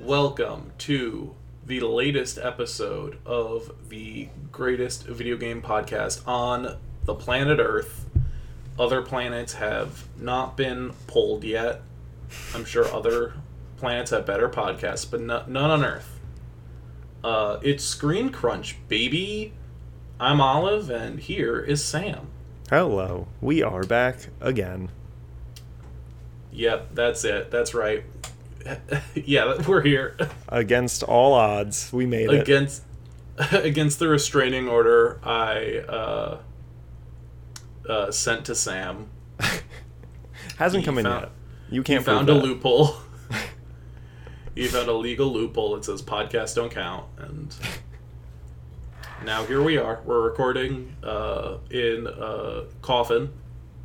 Welcome to the latest episode of the greatest video game podcast on the planet Earth. Other planets have not been pulled yet. I'm sure other planets have better podcasts, but no, none on Earth. Uh, it's Screen Crunch, baby. I'm Olive, and here is Sam. Hello, we are back again. Yep, that's it. That's right. yeah, we're here. Against all odds, we made it. against against the restraining order I uh, uh, sent to Sam. Hasn't he come in found- yet. You can't found a that. loophole. he found a legal loophole that says podcasts don't count, and now here we are. We're recording uh, in a coffin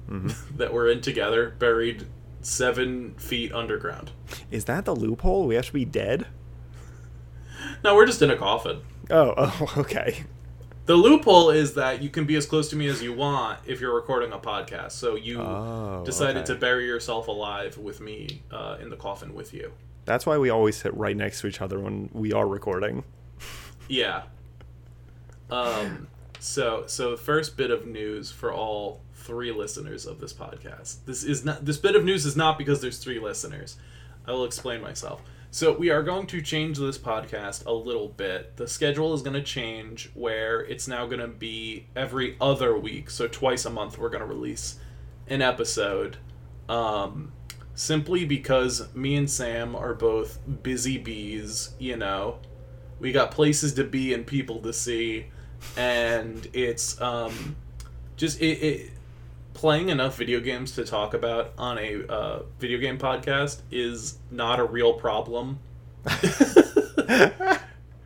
Mm-hmm. that we're in together, buried seven feet underground. Is that the loophole? We have to be dead? No, we're just in a coffin. Oh, oh, okay. The loophole is that you can be as close to me as you want if you're recording a podcast. So you Oh, decided okay. to bury yourself alive with me uh, in the coffin with you. That's why we always sit right next to each other when we are recording. Yeah. Um. So so the first bit of news for all three listeners of this podcast. This is not this bit of news is not because there's three listeners. I will explain myself. So we are going to change this podcast a little bit. The schedule is going to change where it's now going to be every other week. So twice a month we're going to release an episode. Um simply because me and Sam are both busy bees, you know. We got places to be and people to see and it's um just it, it playing enough video games to talk about on a uh, video game podcast is not a real problem.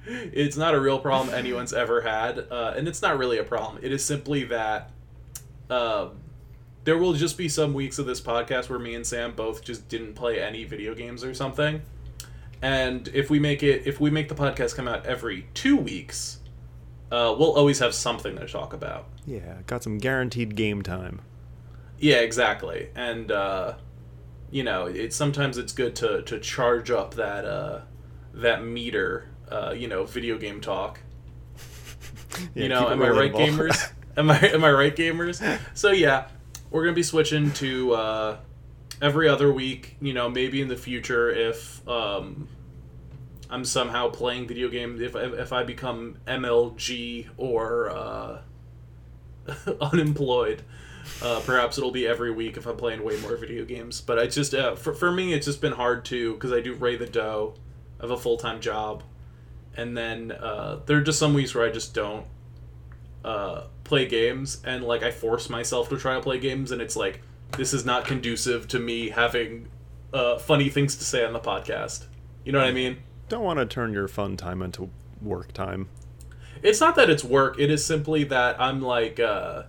it's not a real problem anyone's ever had, uh, and it's not really a problem. It is simply that um, there will just be some weeks of this podcast where me and Sam both just didn't play any video games or something. And if we make it, if we make the podcast come out every two weeks, uh, we'll always have something to talk about. Yeah, got some guaranteed game time. Yeah, exactly. And uh, you know, it's sometimes it's good to to charge up that uh, that meter. Uh, you know, video game talk. Yeah, you know, am I right, gamers? am I am I right, gamers? So yeah, we're gonna be switching to uh, every other week. You know, maybe in the future if um, I'm somehow playing video games, if if I become MLG or uh, unemployed. Uh, perhaps it'll be every week if I'm playing way more video games. But I just uh, for for me, it's just been hard to because I do Ray the Dough, have a full time job, and then uh, there are just some weeks where I just don't uh, play games, and like I force myself to try to play games, and it's like this is not conducive to me having uh, funny things to say on the podcast. You know what I mean? Don't want to turn your fun time into work time. It's not that it's work. It is simply that I'm like, uh,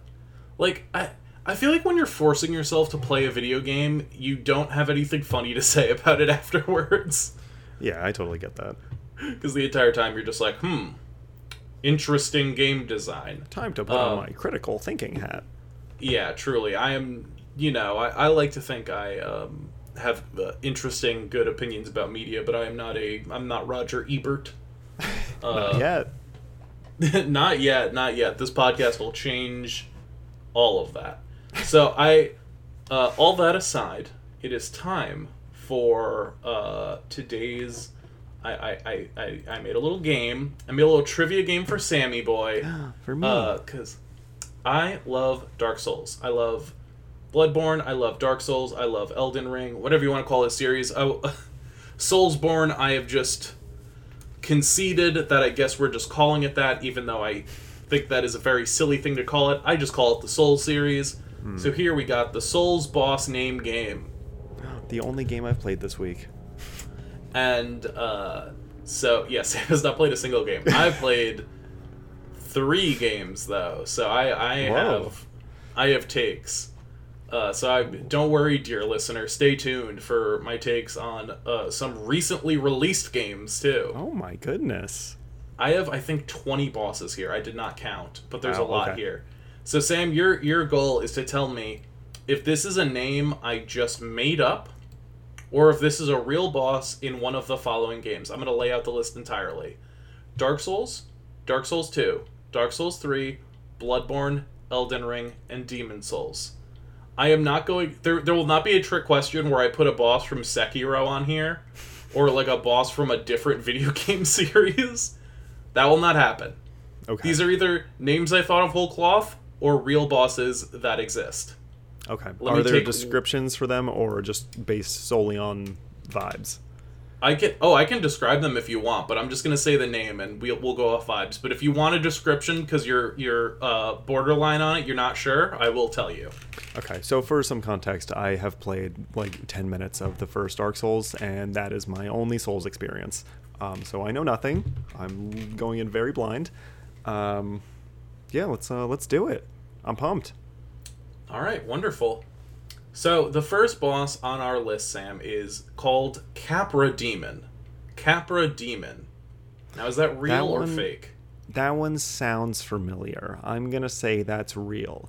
like I. I feel like when you're forcing yourself to play a video game, you don't have anything funny to say about it afterwards. Yeah, I totally get that. Because the entire time you're just like, hmm, interesting game design. Time to put Um, on my critical thinking hat. Yeah, truly. I am, you know, I, I like to think I um, have uh, interesting, good opinions about media, but I am not a, I'm not Roger Ebert. Not yet. not yet, not yet. This podcast will change all of that. So I, uh, all that aside, it is time for uh, today's. I, I, I, I, I made a little game. I made a little trivia game for Sammy Boy. Yeah, For me. because I love Dark Souls. I love Bloodborne. I love Dark Souls. I love Elden Ring. Whatever you want to call this series. I, Soulsborne. I have just conceded that I guess we're just calling it that, even though I think that is a very silly thing to call it. I just call it the Soul series. So here we got the Souls Boss name game. the only game I've played this week. And uh, so, yes, Sam has not played a single game. I've played three games though, so I I Whoa. have I have takes. Uh, so I don't worry, dear listener. Stay tuned for my takes on uh, some recently released games too. Oh my goodness. I have, I think, twenty bosses here. I did not count, but there's Wow, a lot okay. here. So Sam, your your goal is to tell me if this is a name I just made up, or if this is a real boss in one of the following games. I'm going to lay out the list entirely: Dark Souls, Dark Souls Two, Dark Souls Three, Bloodborne, Elden Ring, and Demon Souls. I am not going. There, there will not be a trick question where I put a boss from Sekiro on here, or like a boss from a different video game series. That will not happen. Okay. These are either names I thought of whole cloth or real bosses that exist. okay. let Are there take- descriptions for them or just based solely on vibes? I can oh I can describe them if you want, but I'm just gonna say the name and we'll we'll go off vibes. But if you want a description because you're you're uh, borderline on it, you're not sure, I will tell you. Okay, so for some context, I have played like 10 minutes of the first Dark Souls, and that is my only Souls experience. Um, so I know nothing. I'm going in very blind. Um, yeah, let's uh, let's do it. I'm pumped. All right, wonderful. So the first boss on our list, Sam, is called Capra Demon. Capra Demon. Now is that real That or one- fake? That one sounds familiar. I'm gonna say that's real.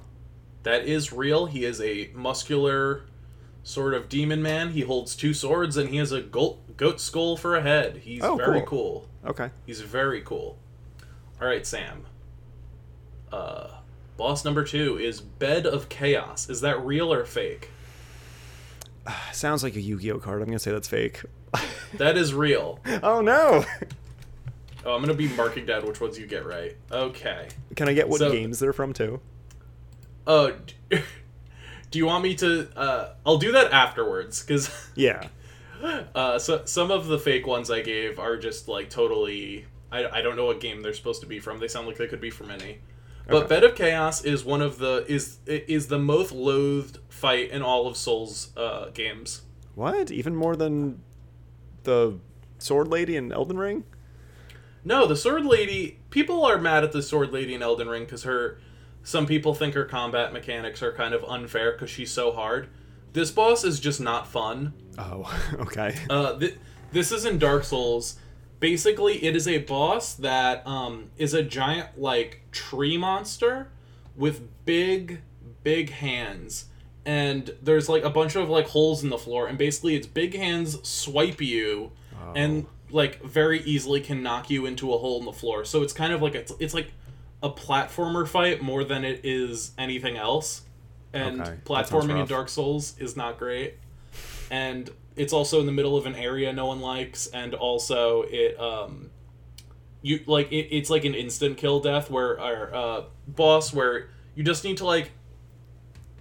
That is real. He is a muscular sort of demon man. He holds two swords and he has a goat, goat skull for a head. He's Oh, very cool. cool. Okay. He's very cool. All right, Sam. Uh, boss number two is Bed of Chaos. Is that real or fake? Sounds like a Yu-Gi-Oh card. I'm gonna say that's fake. That is real. oh no! Oh, I'm gonna be marking down which ones you get right. Okay. Can I get what So- games they're from too? Uh, do you want me to? Uh, I'll do that afterwards because Yeah. uh, so some of the fake ones I gave are just like totally. I, I don't know what game they're supposed to be from. They sound like they could be from any. But Okay. Bed of Chaos is one of the is is the most loathed fight in all of Souls uh, games. What? Even more than the Sword Lady in Elden Ring? No, the Sword Lady. People are mad at the Sword Lady in Elden Ring because her. Some people think her combat mechanics are kind of unfair because she's so hard. This boss is just not fun. Oh, okay. Uh, th- this is in Dark Souls. Basically, it is a boss that um, is a giant like tree monster with big, big hands, and there's like a bunch of like holes in the floor, and basically its big hands swipe you, and like very easily can knock you into a hole in the floor. So it's kind of like it's, it's like a platformer fight more than it is anything else. And Okay, platforming in. Dark Souls is not great and it's also in the middle of an area no one likes and also it um you like it, it's like an instant kill death where our uh boss where you just need to like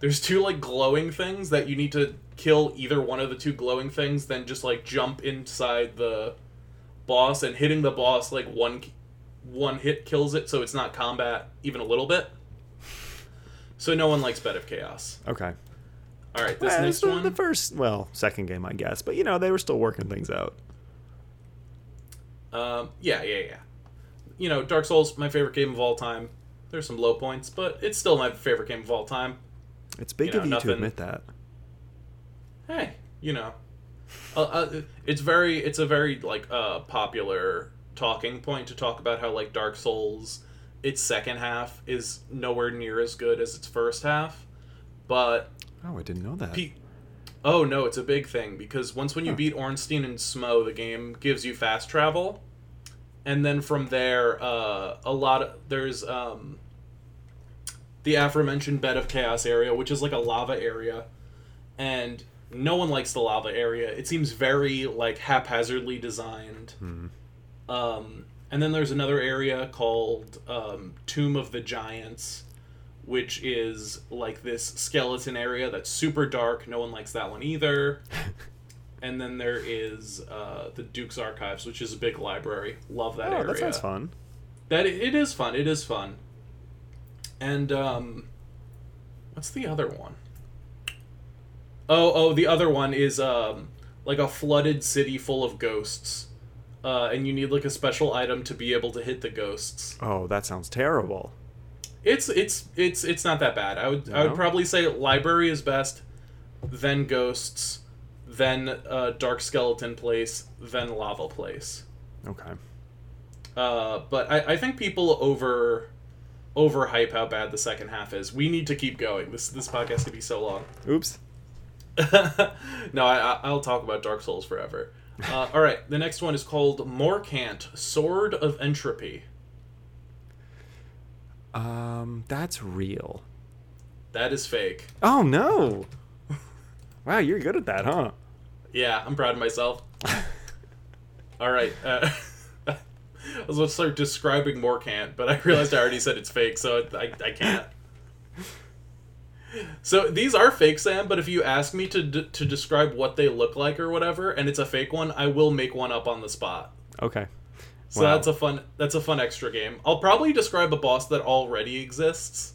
there's two like glowing things that you need to kill either one of the two glowing things then just like jump inside the boss and hitting the boss like one one hit kills it so it's not combat even a little bit so no one likes bed of chaos Okay. All right this Well, next one the first, well, second game, I guess. But, you know, they were still working things out. Um, yeah, yeah, yeah. You know, Dark Souls, my favorite game of all time. There's some low points, but it's still my favorite game of all time. It's big You know, of you nothing- to admit that. Hey, you know, uh, uh, it's very, it's a very like uh, popular talking point to talk about how like Dark Souls, its second half is nowhere near as good as its first half, but Oh, I didn't know that. Pe- oh no, it's a big thing because once when you Huh. beat Ornstein and Smough, the game gives you fast travel, and then from there, uh, a lot of there's um, the aforementioned bed of chaos area, which is like a lava area, and no one likes the lava area. It seems very like haphazardly designed. Hmm. Um, and then there's another area called um, Tomb of the Giants, which is like this skeleton area that's super dark. No one likes that one either. and then there is uh, the Duke's Archives, which is a big library. Love that oh, area. that sounds fun. That it is fun. It is fun. And um, what's the other one? Oh, oh, the other one is um, like a flooded city full of ghosts, uh, and you need like a special item to be able to hit the ghosts. Oh, that sounds terrible. It's it's it's it's not that bad. I would I would probably say library is best, then ghosts, then uh, dark skeleton place, then lava place. Okay. Uh, but I, I think people over overhype how bad the second half is. We need to keep going. This this podcast could be so long. Oops. no, I, I'll talk about Dark Souls forever. Uh, all right, the next one is called Morkant, Sword of Entropy. Um, that's real. That is fake. Oh no! Wow, you're good at that, huh? Yeah, I'm proud of myself. All right. Uh, I was going to start describing Morkant, but I realized I already said it's fake, so I, I can't. So these are fake, Sam. But if you ask me to d- to describe what they look like or whatever, and it's a fake one, I will make one up on the spot. Okay. So Wow. that's a fun that's a fun extra game. I'll probably describe a boss that already exists,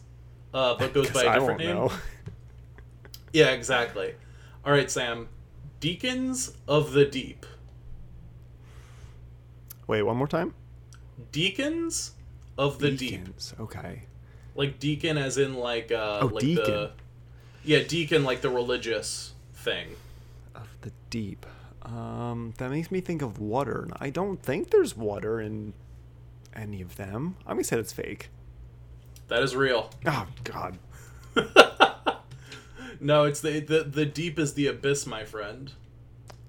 uh, but goes by a different name. Yeah, exactly. All right, Sam. Deacons of the Deep. Wait, one more time. Deacons of the Deep. Deacons. Okay. Like deacon as in like uh Oh, like deacon. the Yeah, deacon like the religious thing. Of the deep. Um, that makes me think of water. and I don't think there's water in any of them. I'm gonna say that's fake. That is real. Oh God. No, it's the the the deep is the abyss, my friend.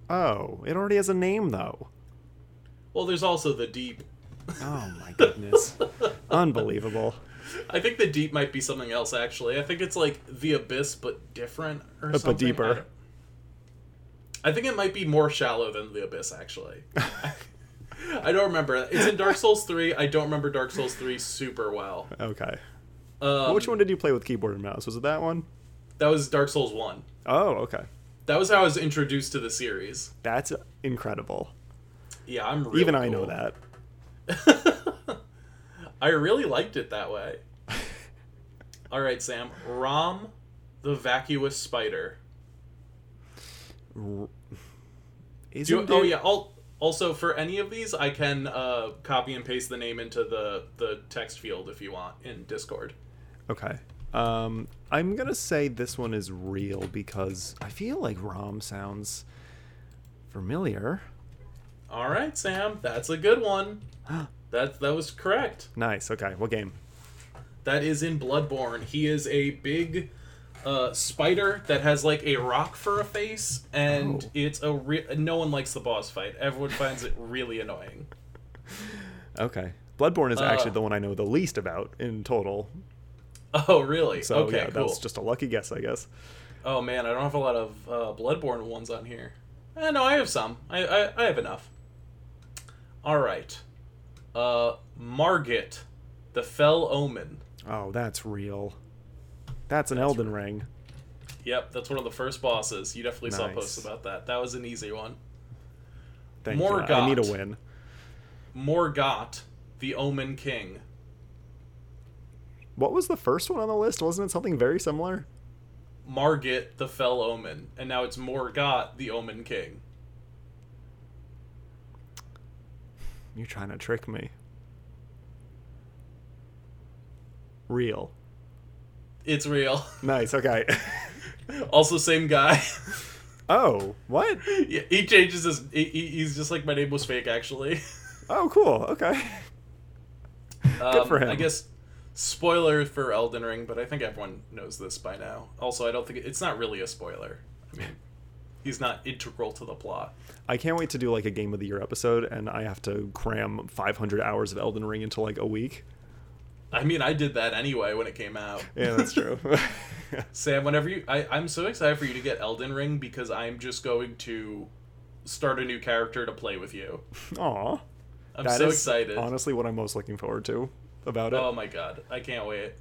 Oh, it already has a name though. Well, there's also the deep. Oh my goodness. Unbelievable. I think the deep might be something else actually. I think it's like the abyss but different or Uh, but something. deeper. I, think it might be more shallow than the abyss actually. I don't remember. It's in Dark Souls 3. I don't remember Dark Souls 3 super well. Okay. Um, Which one did you play with keyboard and mouse? Was it that one? That was Dark Souls 1. Oh, okay. That was how I was introduced to the series. That's incredible. Yeah, I'm really Even I know that. I really liked it that way. All right, Sam. Rom, the vacuous spider. Isn't you, oh it- yeah. Al also, for any of these, I can uh, copy and paste the name into the the text field if you want in Discord. Okay. Um, I'm gonna say this one is real because I feel like Rom sounds familiar. All right, Sam. That's a good one. That that was correct. Nice. Okay. What game? That is in Bloodborne. He is a big uh, spider that has like a rock for a face, and Oh. it's a re- no one likes the boss fight. Everyone finds it really annoying. Okay. Bloodborne is Uh. actually the one I know the least about in total. Oh, really? So okay, yeah, cool. that's just a lucky guess, I guess. Oh man, I don't have a lot of uh, Bloodborne ones on here. Eh, no, I have some. I, I I have enough. All right. Uh, Margit, the Fell Omen. Oh, that's real. That's an Elden Ring. Yep, that's one of the first bosses. You definitely saw posts about that. That was an easy one. Thank you. I need a win. Morgot, the Omen King. What was the first one on the list? Wasn't it something very similar? Margit, the Fell Omen, and now it's Morgot, the Omen King. You're trying to trick me. Real. It's real. Nice. Okay. also, same guy. oh, what? yeah, he changes his. He, he- he's just like my name was fake, actually. Oh, cool. Okay. Um, for him. I guess spoiler for Elden Ring, but I think everyone knows this by now. Also, I don't think it's not really a spoiler. I mean, he's not integral to the plot. I can't wait to do like a game of the year episode, and I have to cram 500 hours of Elden Ring into like a week. I mean, I did that anyway when it came out. Yeah, that's true. Sam, whenever you, I, I'm so excited for you to get Elden Ring because I'm just going to start a new character to play with you. Aw. I'm That so is excited. Honestly, what I'm most looking forward to about it. Oh my god, I can't wait.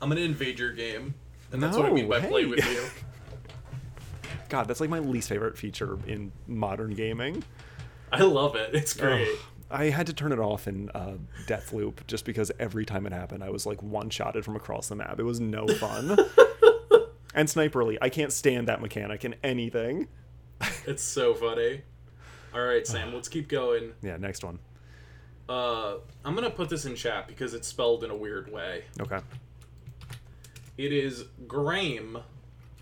I'm gonna invade your game, and that's what I mean by play with you. God, that's like my least favorite feature in modern gaming. I love it. It's great. I had to turn it off in uh, Deathloop just because every time it happened, I was like one shotted from across the map. It was no fun. and Sniper Elite, I can't stand that mechanic in anything. It's so funny. All right, Sam, let's keep going. Yeah, next one. Uh, I'm gonna put this in chat because it's spelled in a weird way. Okay. It is Graiim,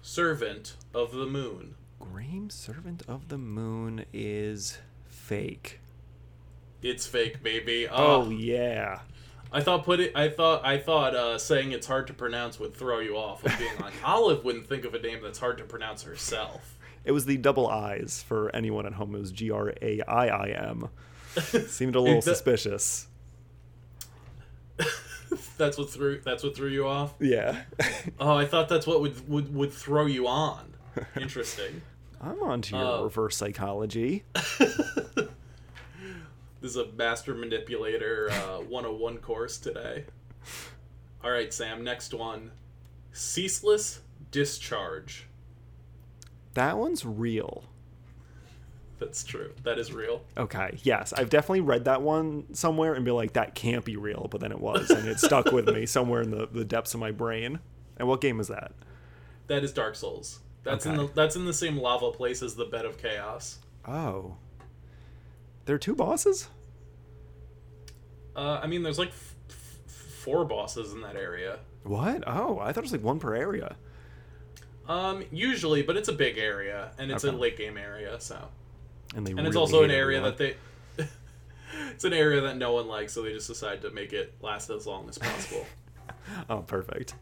servant of the moon. Graiim, servant of the moon, is fake. It's fake, baby. Oh, Oh, yeah. I thought put it. I thought I thought uh, saying it's hard to pronounce would throw you off. Of being like Olive wouldn't think of a name that's hard to pronounce herself. It was the double I's for anyone at home. It was G R A I I M. Seemed a little It suspicious. That's what threw. That's what threw you off. Yeah. Oh, I thought that's what would would, would throw you on. Interesting. I'm on to your Uh, reverse psychology. This is a master manipulator uh, 101 course today. All right, Sam. Next one. Ceaseless discharge. That one's real. That's true. That is real. Okay, yes, I've definitely read that one somewhere and be like, that can't be real, but then it was, and it stuck with me somewhere in the, the depths of my brain. And what game is that? That is Dark Souls. That's in the that's in the same lava place as the Bed of Chaos. Oh. There are two bosses? Uh, I mean, there's like f- f- four bosses in that area. What? Oh, I thought it was like one per area. Um, usually, but it's a big area and it's a late game area, so And they and it's also an area that they. it's an area that no one likes, so they just decide to make it last as long as possible. Oh, perfect.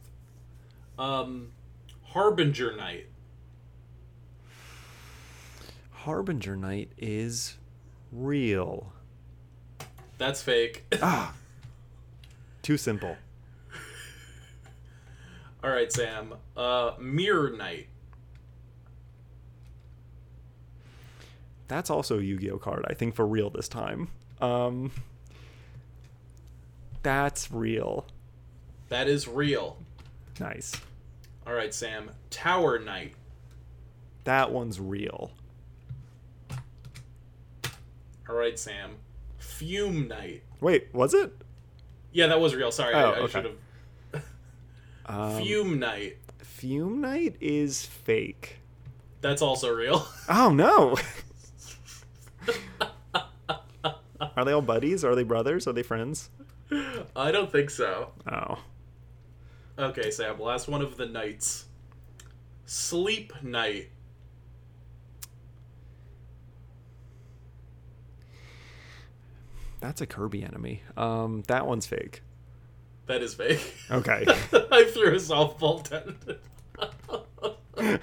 um, Harbinger Knight. Harbinger Knight is real. That's fake. Ah. Too simple. All right, Sam. Uh, Mirror Knight. That's also a Yu-Gi-Oh card, I think for real this time. Um That's real. That is real. Nice. All right, Sam. Tower Knight. That one's real. All right, Sam. Fume Knight. Wait, was it? Yeah, that was real. Sorry, Oh, I, I okay. should have. Um, Fume Knight. Fume Knight is fake. That's also real. Oh no. Are they all buddies? Are they brothers? Are they friends? I don't think so. Oh. Okay, Sam. Last one of the knights. Sleep Knight. That's a Kirby enemy. Um, that one's fake. That is fake. Okay. I threw a softball.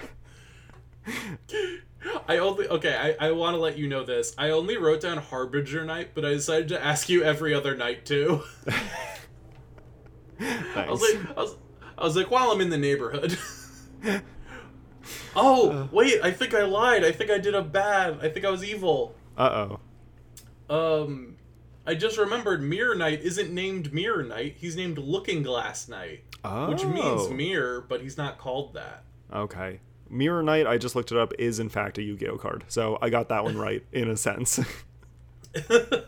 I only okay. I, I want to let you know this. I only wrote down Harbinger knight, but I decided to ask you every other knight too. I was like, I was, I was like, while I'm in the neighborhood. oh wait, I think I lied. I think I did a bad. I think I was evil. Uh oh. Um, I just remembered Mirror Knight isn't named Mirror Knight. He's named Looking Glass Knight, Oh. which means mirror, but he's not called that. Okay. Mirror Knight, I just looked it up, is in fact a Yu-Gi-Oh card. So I got that one right in a sense.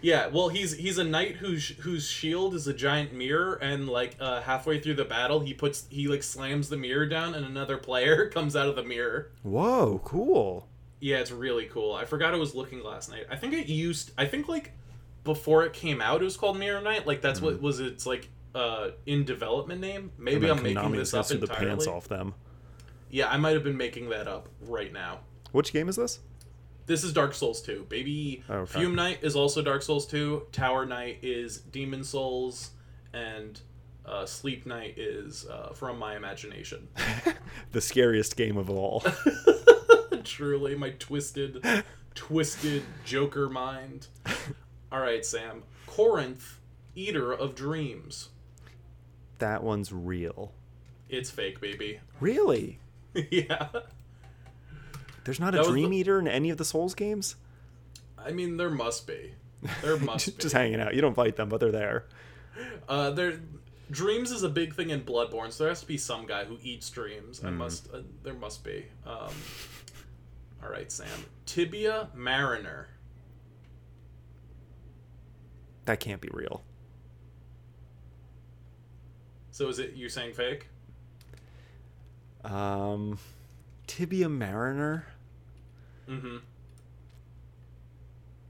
Yeah, well, he's he's a knight whose whose shield is a giant mirror, and like uh, halfway through the battle, he puts he like slams the mirror down, and another player comes out of the mirror. Whoa, cool. Yeah, it's really cool. I forgot it was Looking Glass Knight. I think it used. I think like before it came out, it was called Mirror Knight. Like that's what was its like uh in development name. Maybe. I'm then making Konami this up sued the entirely. pants off them. Yeah, I might have been making that up right now. Which game is this? This is Dark Souls 2. Baby Okay. Fume Knight is also Dark Souls 2. Tower Knight is Demon Souls. And uh, Sleep Knight is uh, From My Imagination. The scariest game of all. Truly, my twisted, twisted Joker mind. All right, Sam. Corinth, Eater of Dreams. that one's real. It's fake, baby. Really? yeah. There's not That a Dream the- Eater in any of the Souls games? I mean, there must be. There must just, be. just hanging out. You don't fight them, but they're there. Uh, there, dreams is a big thing in Bloodborne, so there has to be some guy who eats dreams. I must, uh, there must be. Um, all right, Sam. Tibia Mariner. That can't be real. So is it you saying fake? Um, Tibia Mariner? Mm-hmm.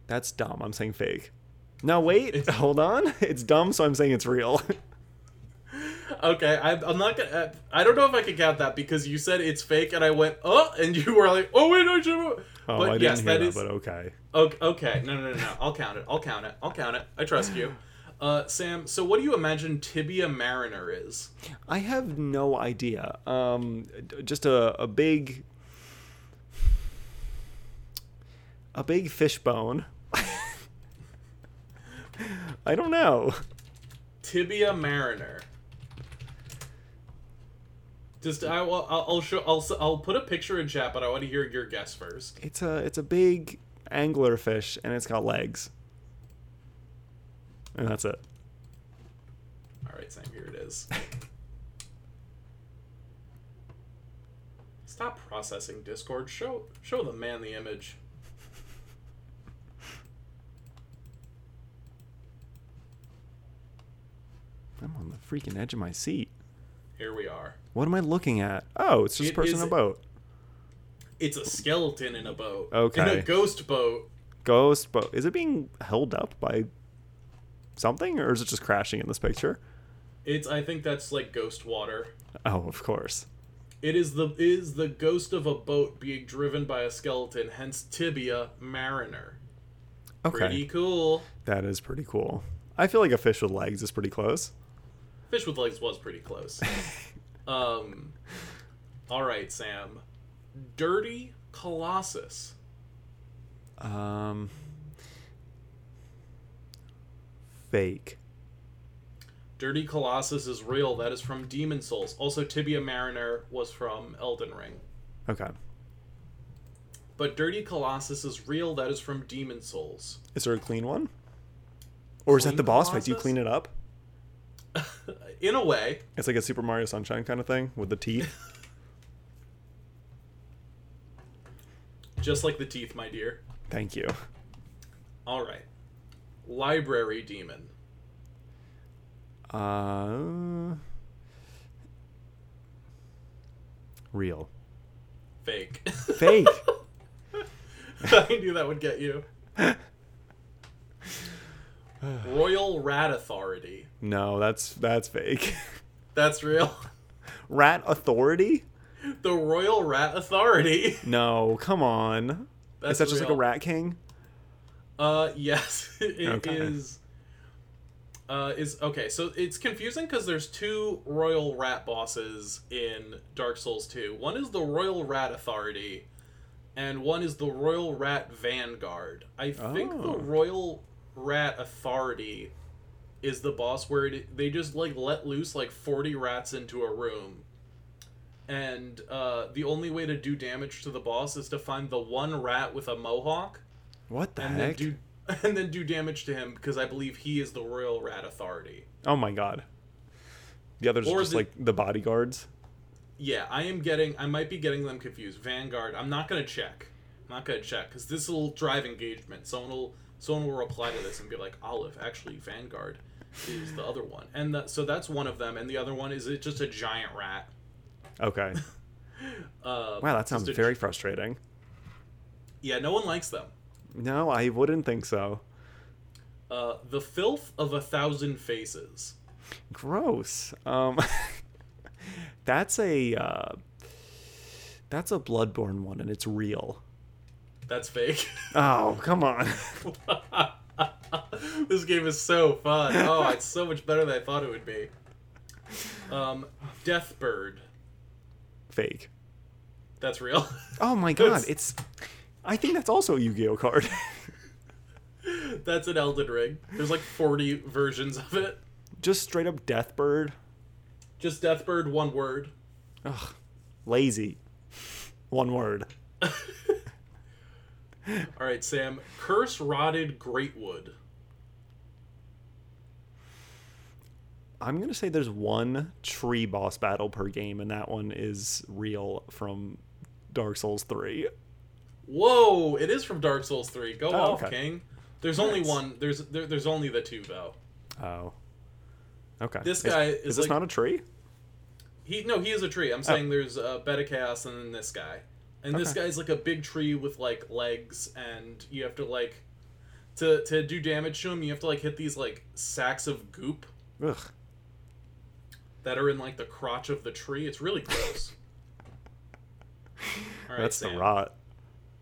That's dumb. I'm saying fake. No, wait, hold on. It's dumb, so I'm saying it's real. Okay, I, I'm not gonna. uh, I don't know if I can count that because you said it's fake, and I went, oh, and you were like, oh wait, I should. Oh, but I didn't yes, hear that that, is. but okay. Okay, okay, no, no, no, no. I'll count it. I'll count it. I'll count it. I trust you. Uh, Sam, so what do you imagine Tibia Mariner is? I have no idea. Um, just a, a big, a big fish bone. I don't know. Tibia Mariner. Just I will. I'll, I'll show. I'll. I'll put a picture in chat, but I want to hear your guess first. It's a it's a big angler fish, and it's got legs, and that's it. All right, Sam. Here it is. Stop processing Discord. Show. Show the man the image. I'm on the freaking edge of my seat. Are. What am I looking at? Oh, it's just It a person in a boat. It's a skeleton in a boat. In Okay. a ghost boat. Ghost boat. Is it being held up by something, or is it just crashing in this picture? It's. I think that's like ghost water. Oh, of course. It is the is the ghost of a boat being driven by a skeleton, hence tibia mariner. Okay, Pretty cool. that is pretty cool. I feel like a fish with legs is pretty close. Fish with legs was pretty close. um, all right, Sam. Dirty Colossus. Um, fake. Dirty Colossus is real. That is from Demon Souls. Also, Tibia Mariner was from Elden Ring. Okay. But Dirty Colossus is real. That is from Demon Souls. Is there a clean one? Or is that the boss fight? Do you clean it up? In a way, It's like a Super Mario Sunshine kind of thing with the teeth. just like the teeth, my dear. Thank you. All right. Library Demon. Uh, real. Fake. Fake. I knew that would get you. Royal Rat Authority. no, that's that's fake. That's real. Rat Authority? The Royal Rat Authority. No, come on. That's is that just like a. Rat King? Uh, yes, it is. Okay. Uh, is okay. So it's confusing because there's two Royal Rat bosses in Dark Souls 2. One is the Royal Rat Authority, and one is the Royal Rat Vanguard. I think Oh. the Royal Rat Authority is the boss where it, they just like let loose like 40 rats into a room. And uh, the only way to do damage to the boss is to find the one rat with a mohawk What the and heck? then do and then do damage to him because I believe he is the Royal Rat Authority. oh my god. The others Or are just the- like the bodyguards. Yeah, I am getting. I might be getting them confused. Vanguard. I'm not gonna check. I'm not gonna check because this will drive engagement. Someone will someone will reply to this and be like, Olive, actually, Vanguard is the other one, and that, so that's one of them, and the other one is it just a giant rat. Okay. Uh, Wow, that sounds very frustrating. Yeah, no one likes them. No, I wouldn't think so. Uh, the filth of a thousand faces. Gross. Um That's a uh That's a Bloodborne one and it's real. That's fake. Oh, come on. this game is so fun. Oh, it's so much better than I thought it would be. Um, Deathbird. Fake. That's real. Oh my god, it's I think that's also a Yu-Gi-Oh card. That's an Elden Ring. There's like 40 versions of it. Just straight up Deathbird. Just Deathbird, one word. Ugh. Lazy. One word. All right, Sam. Curse rotted Greatwood. I'm gonna say there's one tree boss battle per game, and that one is real from Dark Souls 3. Whoa! It is from Dark Souls 3. Go Oh, off, okay. King. There's only one. There's there, there's only the two though. Oh. Okay. This guy is, is is this like- not a tree? He no, he is a tree. I'm saying there's uh, Bed of Chaos and then this guy, and this guy's like a big tree with like legs, and you have to like to to do damage to him, you have to like hit these like sacks of goop Ugh. that are in like the crotch of the tree. It's really gross. Right, That's the rot.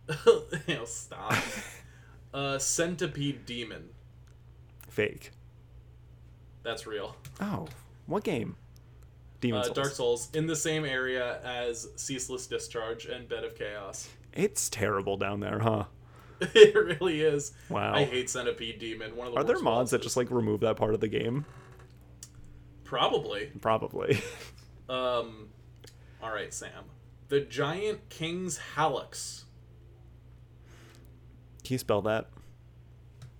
you know, stop. Uh, centipede demon. Fake. That's real. Oh, what game? Demon Uh, Souls. Dark Souls in the same area as Ceaseless Discharge and Bed of Chaos. It's terrible down there, huh? it really is. Wow. I hate Centipede Demon. One of the Are there mods that just like remove that part of the game? probably? Probably. Um, all right, Sam. The Giant King's Hallux. Can you spell that?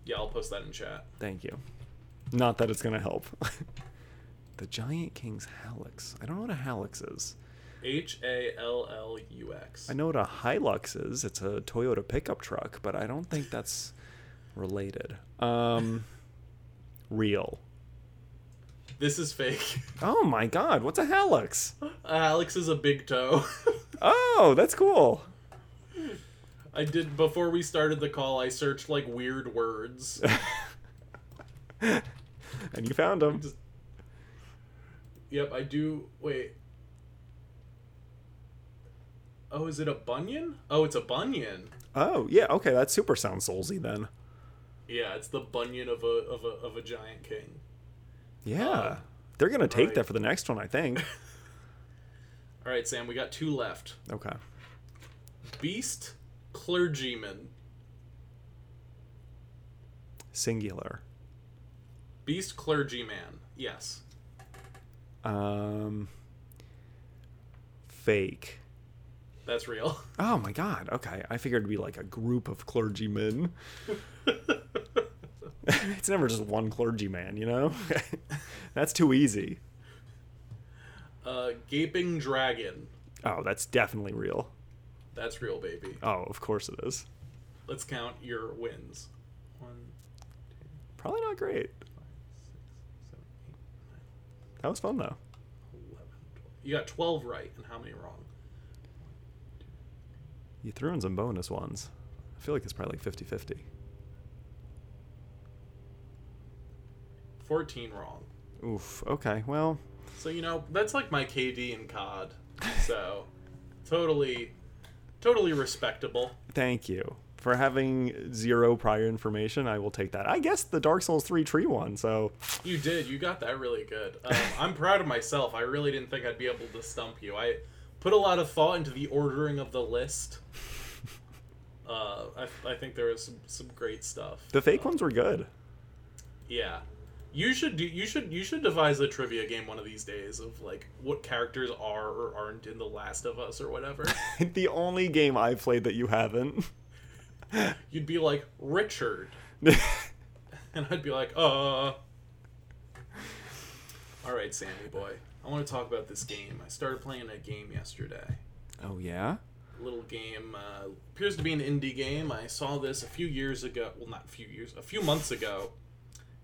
Yeah, I'll post that in chat. Thank you. Not that it's gonna help. the Giant King's Hallux. I don't know what a Hallux is. H A L L U X. I know what a Hilux is. It's a Toyota pickup truck, but I don't think that's related. Um, real. This is fake. Oh my God! What's a Hallux? Alex is a big toe. Oh, that's cool. I did before we started the call. I searched like weird words. And you found them. Just- Yep, I do. Wait. Oh, is it a bunion? Oh, it's a bunion. Oh yeah. Okay, that super sounds soulsy then. Yeah, it's the bunion of a of a of a giant king. Yeah. Uh, They're gonna take right. that for the next one, I think. All right, Sam, we got two left. Okay. Beast clergyman. Singular. Beast clergyman. Yes. Um. Fake. That's real. Oh my god. Okay. I figured it'd be like a group of clergymen. it's never just one clergyman, you know? that's too easy. Uh, gaping dragon. Oh, that's definitely real. That's real, baby. Oh, of course it is. Let's count your wins. One, two. Probably not great. That was fun though. 11, You got 12 right, and how many wrong? You threw in some bonus ones. I feel like it's probably like 50 50. 14 wrong. Oof. Okay. Well, So, you know, that's like my KD and COD. So, totally, totally respectable. thank you. For having zero prior information, I will take that. I guess the Dark Souls 3 tree one, so You did. You got that really good. Um, I'm proud of myself. I really didn't think I'd be able to stump you. I put a lot of thought into the ordering of the list. Uh, I, I think there was some, some great stuff. the fake Uh, ones were good. Yeah, you should do. You should you should devise a trivia game one of these days of like what characters are or aren't in The Last of Us or whatever. the only game I've played that you haven't. You'd be like Richard, and I'd be like, uh. All right, Sammy boy. I want to talk about this game. I started playing a game yesterday. oh, yeah? A little game uh, appears to be an indie game. I saw this a few years ago. Well, not a few years, a few months ago,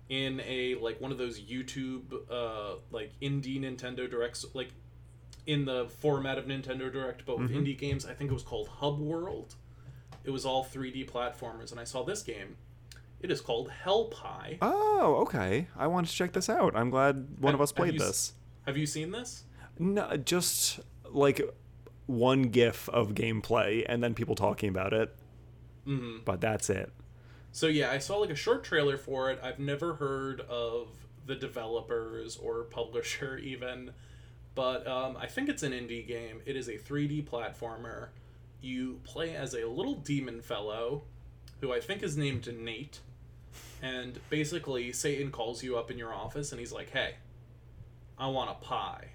in a like one of those YouTube uh, like indie Nintendo Directs, like in the format of Nintendo Direct, but with Mhm. indie games. I think it was called Hub World. It was all 3D platformers, and I saw this game. It is called Hell Pie. Oh, okay. I want to check this out. I'm glad one Have- of us have played you this. Have you seen this? No, just like one gif of gameplay and then people talking about it, hmm but that's it. So yeah, I saw like a short trailer for it. I've never heard of the developers or publisher even, but um, I think it's an indie game. It is a 3D platformer. You play as a little demon fellow, who I think is named Nate, and basically Satan calls you up in your office and he's like, "Hey, I want a pie."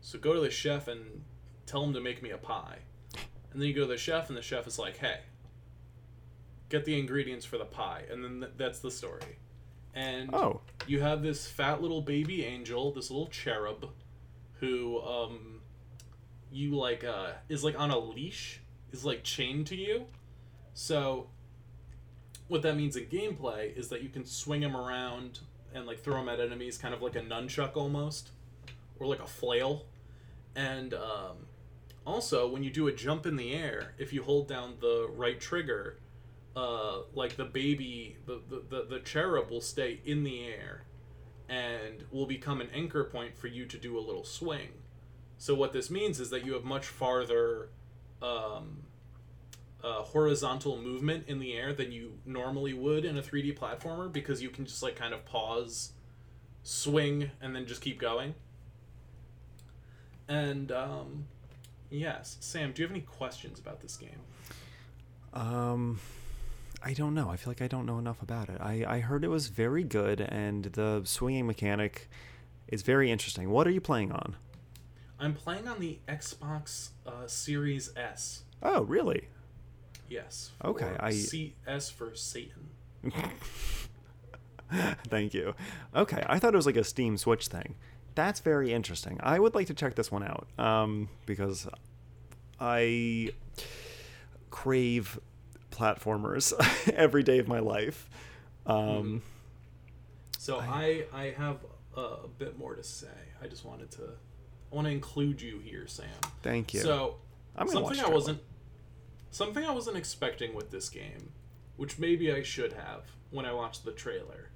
So go to the chef and tell him to make me a pie. And then you go to the chef and the chef is like, "Hey, get the ingredients for the pie and then th- that's the story and Oh, you have this fat little baby angel this little cherub who um you like uh is like on a leash is like chained to you so what that means in gameplay is that you can swing him around and like throw him at enemies kind of like a nunchuck almost or like a flail and um also when you do a jump in the air if you hold down the right trigger uh, like the baby, the, the, the, the cherub will stay in the air and will become an anchor point for you to do a little swing. So what this means is that you have much farther um, uh, horizontal movement in the air than you normally would in a 3D platformer because you can just like kind of pause, swing, and then just keep going. And um, yes, Sam, do you have any questions about this game? Um, I don't know. I feel like I don't know enough about it. I, I heard it was very good, and the swinging mechanic is very interesting. What are you playing on? I'm playing on the Xbox uh, Series S. Oh, really? Yes. Okay, I- CS for Satan. Thank you. Okay, I thought it was like a Steam Switch thing. That's very interesting. I would like to check this one out um, because I crave platformers every day of my life. Um, So I I have uh, a bit more to say. I just wanted to I want to include you here, Sam. Thank you. So I'm something I wasn't something I wasn't expecting with this game, which maybe I should have when I watched the trailer.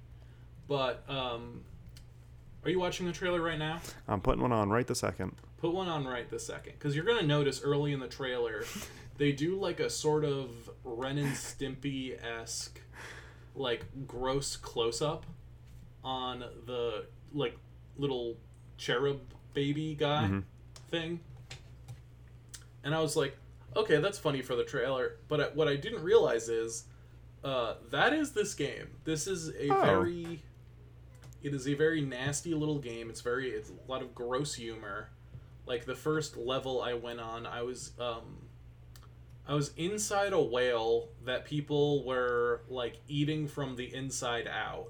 But um, are you watching the trailer right now? I'm putting one on right the second. Put one on right the second, because you're gonna notice early in the trailer, they do like a sort of Ren and Stimpy esque, like gross close up on the like little cherub baby guy Mhm. thing, and I was like, okay, that's funny for the trailer. But what I didn't realize is, uh, that is this game. This is a Oh. very it is a very nasty little game. It's very it's a lot of gross humor. Like the first level I went on, I was um I was inside a whale that people were like eating from the inside out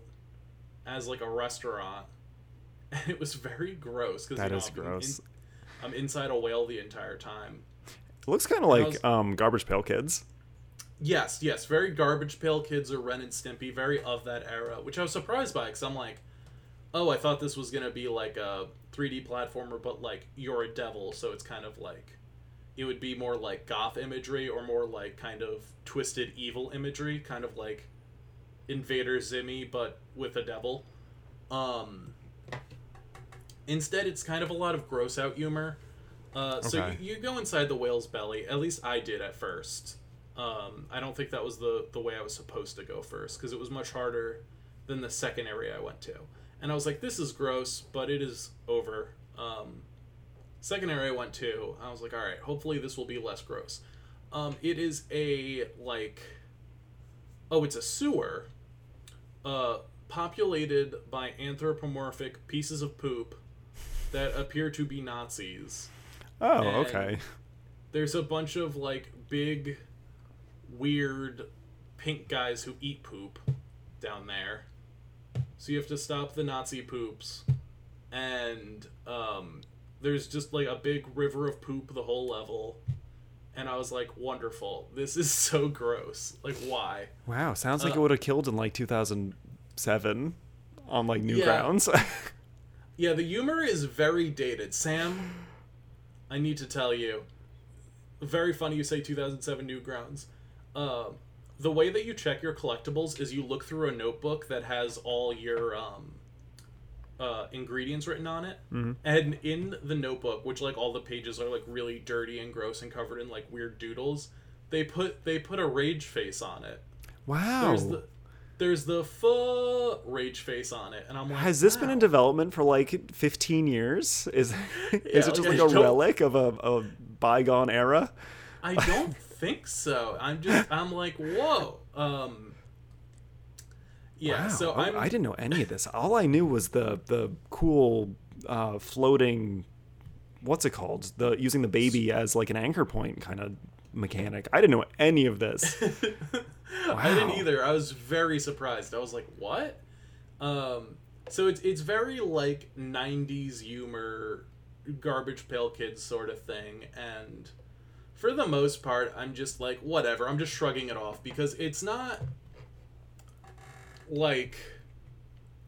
as like a restaurant. And it was very gross because That you know, is I'm gross. in- I'm inside a whale the entire time. It looks kind of like was- um, Garbage Pail Kids. Yes, yes, very Garbage Pail Kids or Ren and Stimpy, very of that era, which I was surprised by because I'm like, oh, I thought this was gonna be like a 3D platformer, but like you're a devil, so it's kind of like it would be more like goth imagery or more like kind of twisted evil imagery, kind of like Invader Zimmy, but with a devil. Um, instead, it's kind of a lot of gross out humor. Uh, So Okay. you, you go inside the whale's belly. At least I did at first. Um, I don't think that was the the way I was supposed to go first because it was much harder than the second area I went to. And I was like, this is gross, but it is over. Um, second area I went to, I was like, all right, hopefully this will be less gross. Um, it is a like, oh, it's a sewer, uh, populated by anthropomorphic pieces of poop that appear to be Nazis. Oh, And- okay. there's a bunch of like big weird pink guys who eat poop down there. So you have to stop the nazi poops. And um, there's just like a big river of poop the whole level. And i was like wonderful. This is so gross. Like why? Wow, sounds like Uh, it would have killed in like 2007 on like. Newgrounds. Yeah, the humor is very dated. Sam, I need to tell you, very funny you say 2007 Newgrounds. Uh, the way that you check your collectibles is you look through a notebook that has all your um, uh, ingredients written on it, Mhm. and in the notebook, which like all the pages are like really dirty and gross and covered in like weird doodles, they put they put a rage face on it. wow. There's the there's the full rage face on it, and I'm like, Has this been in development for like 15 years? Is is Yeah, it just like, a relic of a, a bygone era? I don't think so. I'm just I'm like, whoa. Um Yeah, wow. so Oh, I'm I didn't know any of this. All I knew was the the cool uh, floating. What's it called? The using the baby as like an anchor point kind of mechanic. I didn't know any of this. I didn't either. I was very surprised. I was like, what? Um so it's it's very like 90s humor garbage pail kids sort of thing and for the most part I'm just like whatever. I'm just shrugging it off because it's not like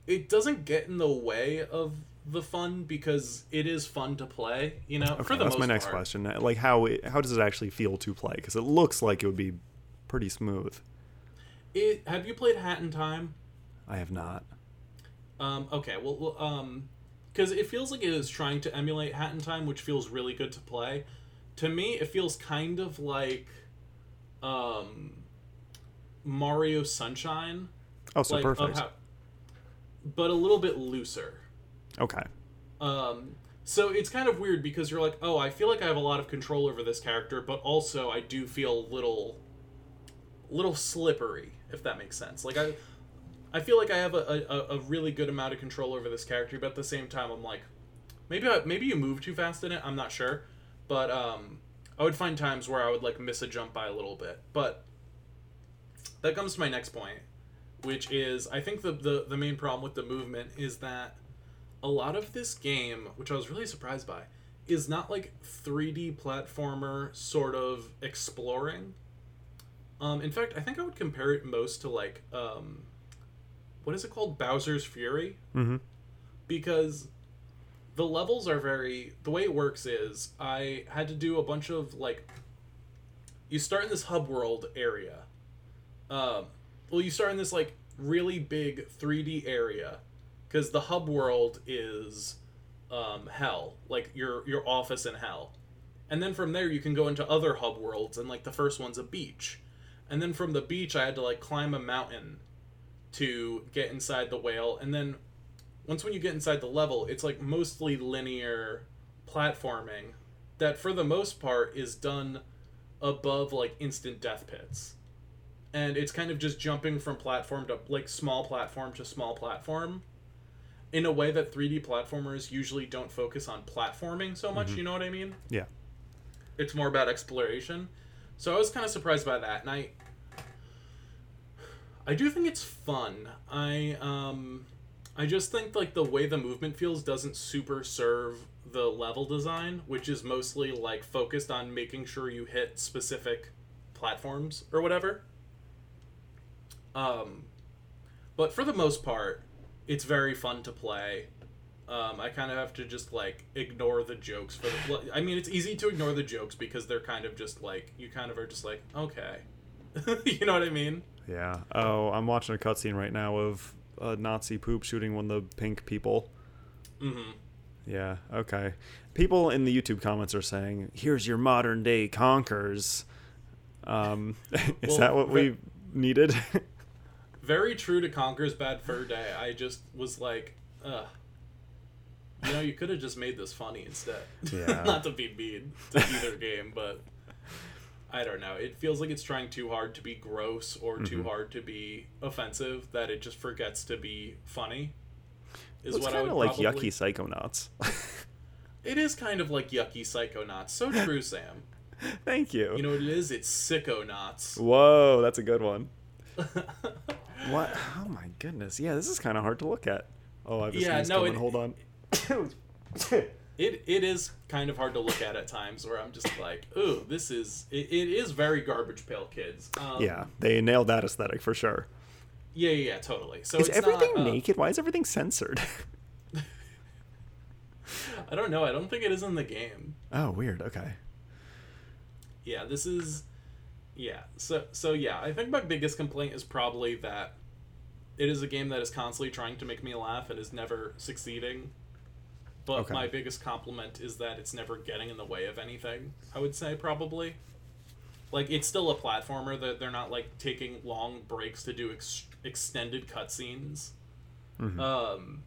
it doesn't get in the way of the fun because it is fun to play, you know. Okay, for the that's my next part. question. Like how it, how does it actually feel to play? Because it looks like it would be pretty smooth. It have you played Hat in Time? I have not. Um, okay, well, well um, because it feels like it is trying to emulate Hat in Time, which feels really good to play. To me, it feels kind of like, um, Mario Sunshine. Oh, so like, perfect. how- but a little bit looser. okay. Um, so it's kind of weird because you're like, oh, I feel like I have a lot of control over this character, but also I do feel a little, little slippery, if that makes sense. Like I, I feel like I have a, a, a really good amount of control over this character, but at the same time, I'm like, maybe I, maybe you move too fast in it. I'm not sure, but um, I would find times where I would like miss a jump by a little bit. But that comes to my next point, which is I think the the, the main problem with the movement is that a lot of this game, which I was really surprised by, is not like 3D platformer sort of exploring. Um, in fact, I think I would compare it most to like um, what is it called, Bowser's Fury, Mm-hmm. because the levels are very. The way it works is I had to do a bunch of like. You start in this hub world area. Um, well, you start in this like really big 3D area because the hub world is um, hell, like your your office in hell, and then from there you can go into other hub worlds, and like the first one's a beach, and then from the beach I had to like climb a mountain to get inside the whale, and then once when you get inside the level, it's like mostly linear platforming that for the most part is done above like instant death pits and it's kind of just jumping from platform to like small platform to small platform in a way that 3D platformers usually don't focus on platforming so much, mm-hmm. you know what I mean? Yeah. It's more about exploration. So I was kind of surprised by that and I I do think it's fun. I um I just think like the way the movement feels doesn't super serve the level design, which is mostly like focused on making sure you hit specific platforms or whatever. Um, but for the most part, it's very fun to play. Um, I kind of have to just like ignore the jokes for the. I mean, it's easy to ignore the jokes because they're kind of just like you kind of are just like okay, you know what I mean? Yeah. Oh, I'm watching a cutscene right now of a Nazi poop shooting one of the pink people. Mm-hmm. Yeah. Okay. People in the YouTube comments are saying, "Here's your modern day Conker's." Um, is Well, that what ve- we needed? Very true to Conker's Bad Fur Day. I just was like, ugh. You know, you could have just made this funny instead. Yeah. Not to be mean to either game, but I don't know. It feels like it's trying too hard to be gross or too Mm-hmm. hard to be offensive that it just forgets to be funny. Is it's what I kind of like probably- yucky psychonauts. It is kind of like yucky psychonauts. So true, Sam. Thank you. You know what it is? It's sickonauts. Whoa, that's a good one. what? Oh my goodness. Yeah, this is kind of hard to look at. Oh, I have a Yeah, no, it- Hold on. It it is kind of hard to look at at times where I'm just like, ooh, this is it, it is very garbage pail kids. Um, yeah, they nailed that aesthetic for sure. yeah, yeah, yeah, totally. So Is it's everything not, uh, naked? Why is everything censored? I don't know. I don't think it is in the game. oh, weird. Okay. Yeah, this is. Yeah. So so yeah, I think my biggest complaint is probably that it is a game that is constantly trying to make me laugh and is never succeeding. But Okay. my biggest compliment is that it's never getting in the way of anything. I would say probably. Like it's still a platformer that they're not like taking long breaks to do ex- extended cutscenes. Mhm. Um,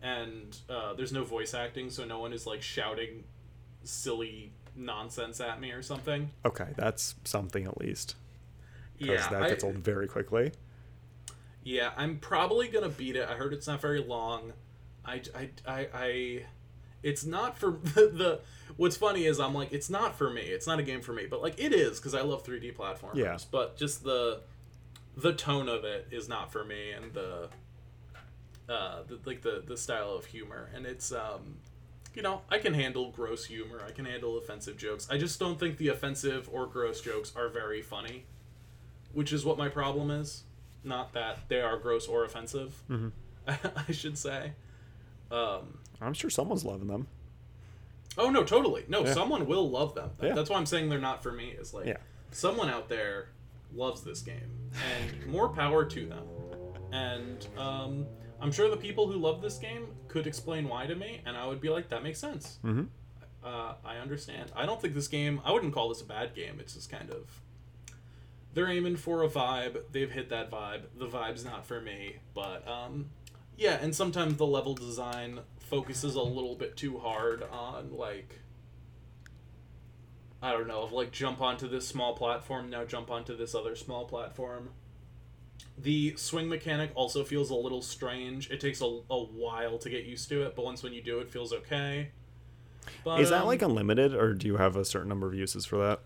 and uh, there's no voice acting, so no one is like shouting silly nonsense at me or something. Okay, that's something at least. Because that I- gets old very quickly. Yeah, I'm probably gonna beat it. I heard it's not very long. I, I, I, I it's not for the. What's funny is I'm like, it's not for me. It's not a game for me. But like, it is because I love 3D platformers. Yeah. But just the, the tone of it is not for me, and the, uh, the, like the the style of humor, and it's um, you know, I can handle gross humor. I can handle offensive jokes. I just don't think the offensive or gross jokes are very funny, which is what my problem is. Not that they are gross or offensive. Mhm. I should say. Um, I'm sure someone's loving them. oh no, totally. No, Yeah. someone will love them. Yeah. That's why I'm saying they're not for me. Is like Yeah. someone out there loves this game, and more power to them. And um, I'm sure the people who love this game could explain why to me, and I would be like, that makes sense. Mm-hmm. Uh, I understand. I don't think this game. I wouldn't call this a bad game. It's just kind of. They're aiming for a vibe. They've hit that vibe. The vibe's not for me, but um, yeah. And sometimes the level design focuses a little bit too hard on like. I don't know, of like jump onto this small platform, now jump onto this other small platform. The swing mechanic also feels a little strange. It takes a, a while to get used to it, but once when you do, it feels okay. But, Is that um, like unlimited, or do you have a certain number of uses for that?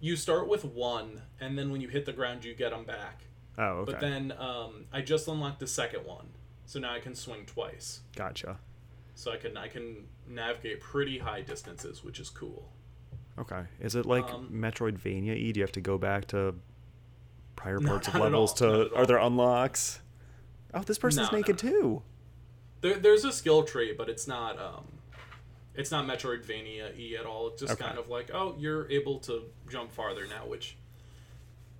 you start with one, and then when you hit the ground, you get them back. Oh, okay. But then um, I just unlocked the second one, so now I can swing twice. Gotcha. So I can I can navigate pretty high distances, which is cool. Okay. Is it like Um, Metroidvania? E? Do you have to go back to prior No, parts of levels to? Are there unlocks? Oh, this person's No, naked too. There, there's a skill tree, but it's not um, it's not Metroidvania e at all. It's just Okay. kind of like oh, you're able to jump farther now, which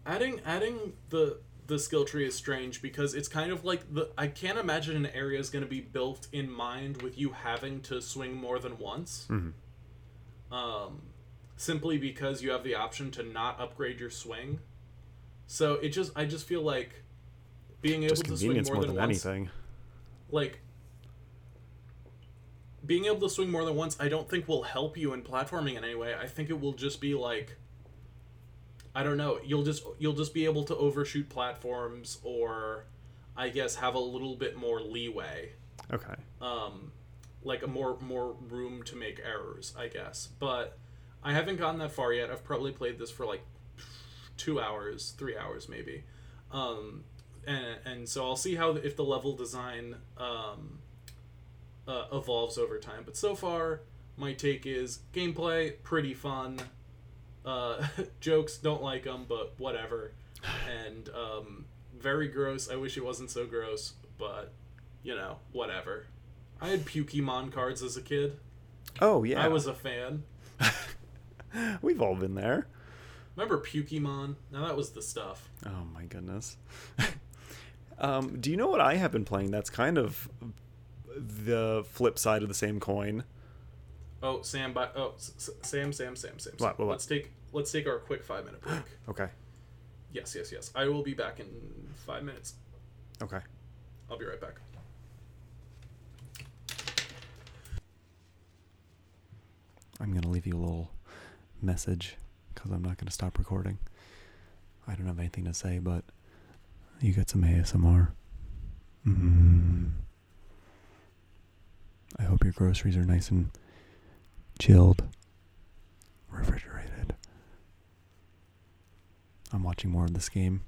adding adding the the skill tree is strange because it's kind of like the I can't imagine an area is going to be built in mind with you having to swing more than once. Mhm. Um, simply because you have the option to not upgrade your swing. So it just I just feel like being able Just to swing more, more than, than once anything. like being able to swing more than once i don't think will help you in platforming in any way i think it will just be like i don't know. You'll just you'll just be able to overshoot platforms or i guess have a little bit more leeway. Okay. um like a more more room to make errors i guess. But i haven't gotten that far yet. I've probably played this for like two hours three hours maybe. Um and and so i'll see how if the level design um uh, evolves over time. But so far my take is gameplay pretty fun uh jokes don't like them but whatever and um very gross i wish it wasn't so gross but you know whatever i had pukemon cards as a kid Oh yeah. i was a fan We've all been there. remember pukemon now that was the stuff Oh my goodness. um, do you know what I have been playing? That's kind of the flip side of the same coin. Oh sam by oh S- sam sam sam sam, sam. What, what, what? let's take let's take our quick five minute break Okay. yes yes yes i will be back in five minutes Okay. i'll be right back I'm gonna leave you a little message because I'm not gonna stop recording. I don't have anything to say, but you get some ASMR. Mm. I hope your groceries are nice and chilled, refrigerated. I'm watching more of this game.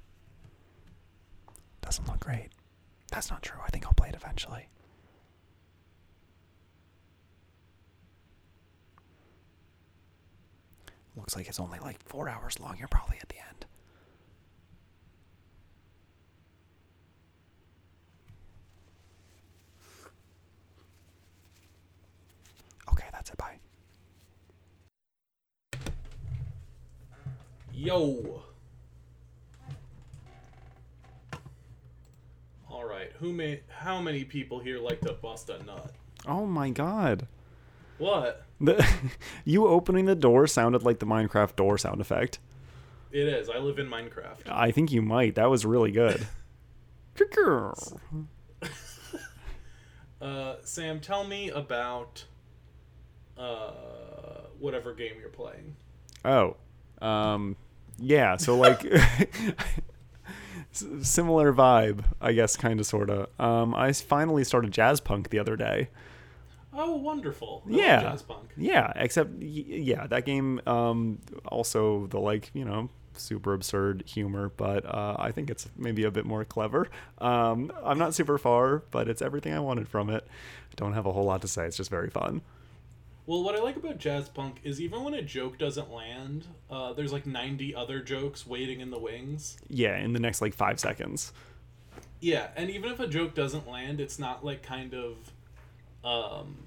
Doesn't look great. That's not true. I think I'll play it eventually. Looks like it's only like four hours long. You're probably at the end. Okay, that's it. Bye. Yo. All right. Who may? How many people here like to bust a nut? Oh my god. What? The, you opening the door sounded like the Minecraft door sound effect. It is. I live in Minecraft. I think you might. That was really good. Uh, Sam, tell me about uh whatever game you're playing. Oh, um, yeah. So like, similar vibe, I guess, kind of, sorta. Um, I finally started Jazzpunk the other day. Oh, wonderful. I Yeah, Jazzpunk. yeah. Except, yeah, that game. Um, also the like, you know, super absurd humor, but uh, I think it's maybe a bit more clever. Um, I'm not super far, but it's everything I wanted from it. Don't have a whole lot to say. It's just very fun. Well, what I like about Jazzpunk is even when a joke doesn't land, uh, there's like 90 other jokes waiting in the wings. Yeah, in the next like five seconds. Yeah, and even if a joke doesn't land, it's not like kind of um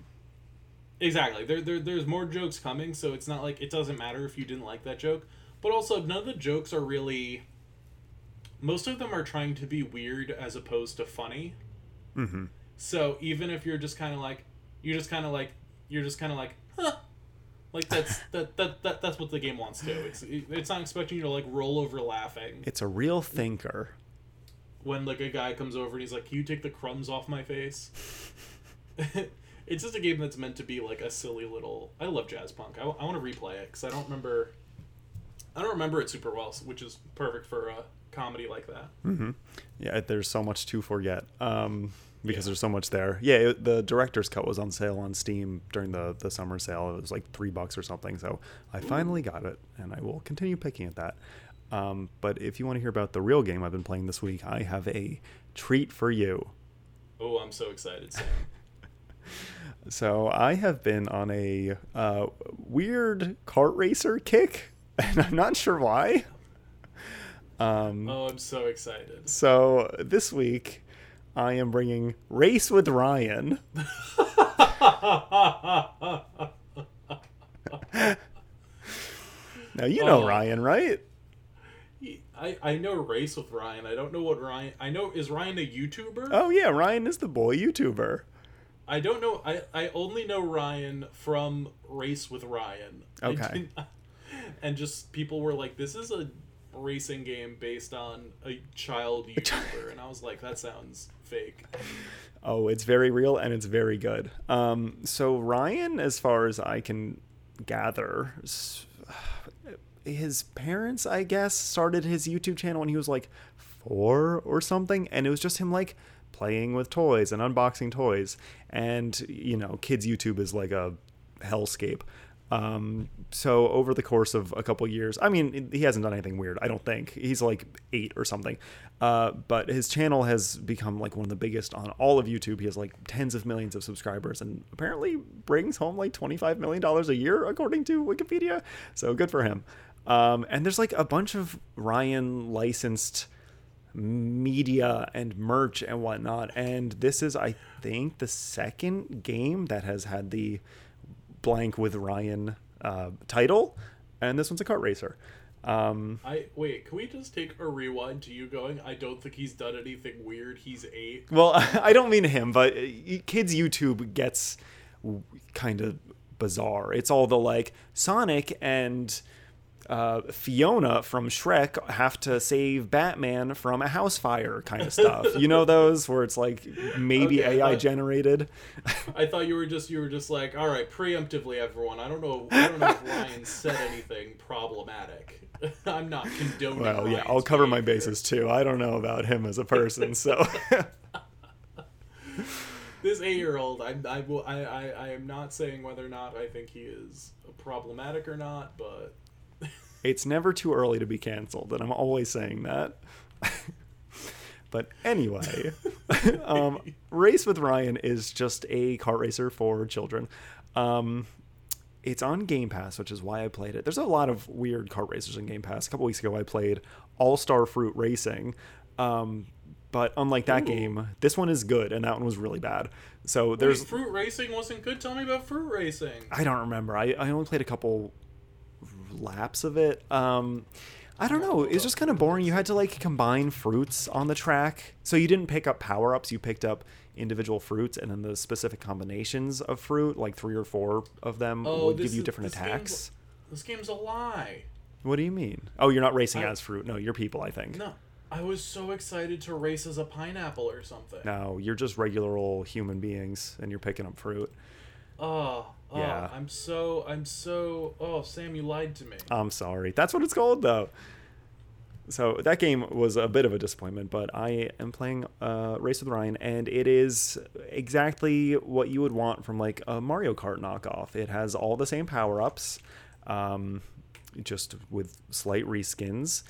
exactly. There, there there's more jokes coming, so it's not like it doesn't matter if you didn't like that joke. But also none of the jokes are really most of them are trying to be weird as opposed to funny. Mm-hmm. So even if you're just kind of like, you're just kind of like, you're just kind of like, huh. Like that's that, that that that's what the game wants to. It's it's not expecting you to like roll over laughing It's a real thinker. when like a guy comes over and he's like, "Can you take the crumbs off my face?" it's just a game that's meant to be like a silly little. I love Jazzpunk. I, I want to replay it because I don't remember. I don't remember it super well, which is perfect for a comedy like that. Mm-hmm. Yeah, there's so much to forget um, because Yeah. there's so much there. Yeah, it, the director's cut was on sale on Steam during the, the summer sale. It was like three bucks or something. So I finally got it, and I will continue picking at that. Um, but if you want to hear about the real game I've been playing this week, I have a treat for you. Oh, I'm so excited, Sam. So I have been on a uh, weird kart racer kick, and I'm not sure why. Um, oh, I'm so excited. So this week, I am bringing Race with Ryan. Now you know Oh. Ryan, right? I, I know race with Ryan. I don't know what Ryan. I know is Ryan a YouTuber? Oh yeah, Ryan is the boy YouTuber. I don't know. I, I only know Ryan from Race with Ryan. Okay. and just people were like, "This is a racing game based on a child YouTuber," and I was like, "That sounds fake." Oh, it's very real and it's very good. Um, so Ryan, as far as I can gather, his parents, I guess, started his YouTube channel when he was like four or something, and it was just him like playing with toys and unboxing toys. And you know, kids YouTube is like a hellscape. Um, so over the course of a couple years, I mean, he hasn't done anything weird. I don't think he's like eight or something. Uh, but his channel has become like one of the biggest on all of YouTube. He has like tens of millions of subscribers and apparently brings home like $25 million a year, according to Wikipedia. So good for him. Um, and there's like a bunch of Ryan licensed media and merch and whatnot. And this is, I think, the second game that has had the blank with Ryan uh, title, and this one's a kart racer. Um, I wait. Can we just take a rewind to you going? I don't think he's done anything weird. He's eight. well, I don't mean him, but uh, kids YouTube gets kind of bizarre. It's all the like Sonic and uh, Fiona from Shrek have to save Batman from a house fire kind of stuff. you know those where it's like maybe Okay, AI generated. I thought you were just you were just like, all right, preemptively, everyone. I don't know. I don't know if Ryan said anything problematic. I'm not condoning. Well, yeah, I'll cover my bases too. I don't know about him as a person, so This eight-year-old, I, I, will, I, I, I am not saying whether or not I think he is problematic or not, but it's never too early to be canceled, and I'm always saying that. but anyway, um, Race with Ryan is just a kart racer for children. Um, it's on Game Pass, which is why I played it. There's a lot of weird kart racers in Game Pass. A couple weeks ago, I played All Star Fruit Racing. Um, but unlike that Ooh. game, this one is good, and that one was really bad. So there's there's fruit racing wasn't good. Tell me about fruit racing. I don't remember. I, I only played a couple laps of it. Um, I don't know. It was just kind of boring. You had to like combine fruits on the track, so you didn't pick up power ups. You picked up individual fruits, and then the specific combinations of fruit, like three or four of them, Oh, would give you is- different this game's- attacks. This game's a lie. What do you mean? Oh, you're not racing I- as fruit. No, you're people. I think. No, I was so excited to race as a pineapple or something. No, you're just regular old human beings, and you're picking up fruit. Oh, Yeah. I'm so, I'm so. Oh, Sam, you lied to me. I'm sorry. That's what it's called, though. So that game was a bit of a disappointment, but I am playing uh, Race with Ryan, and it is exactly what you would want from like a Mario Kart knockoff. It has all the same power ups, um, just with slight reskins.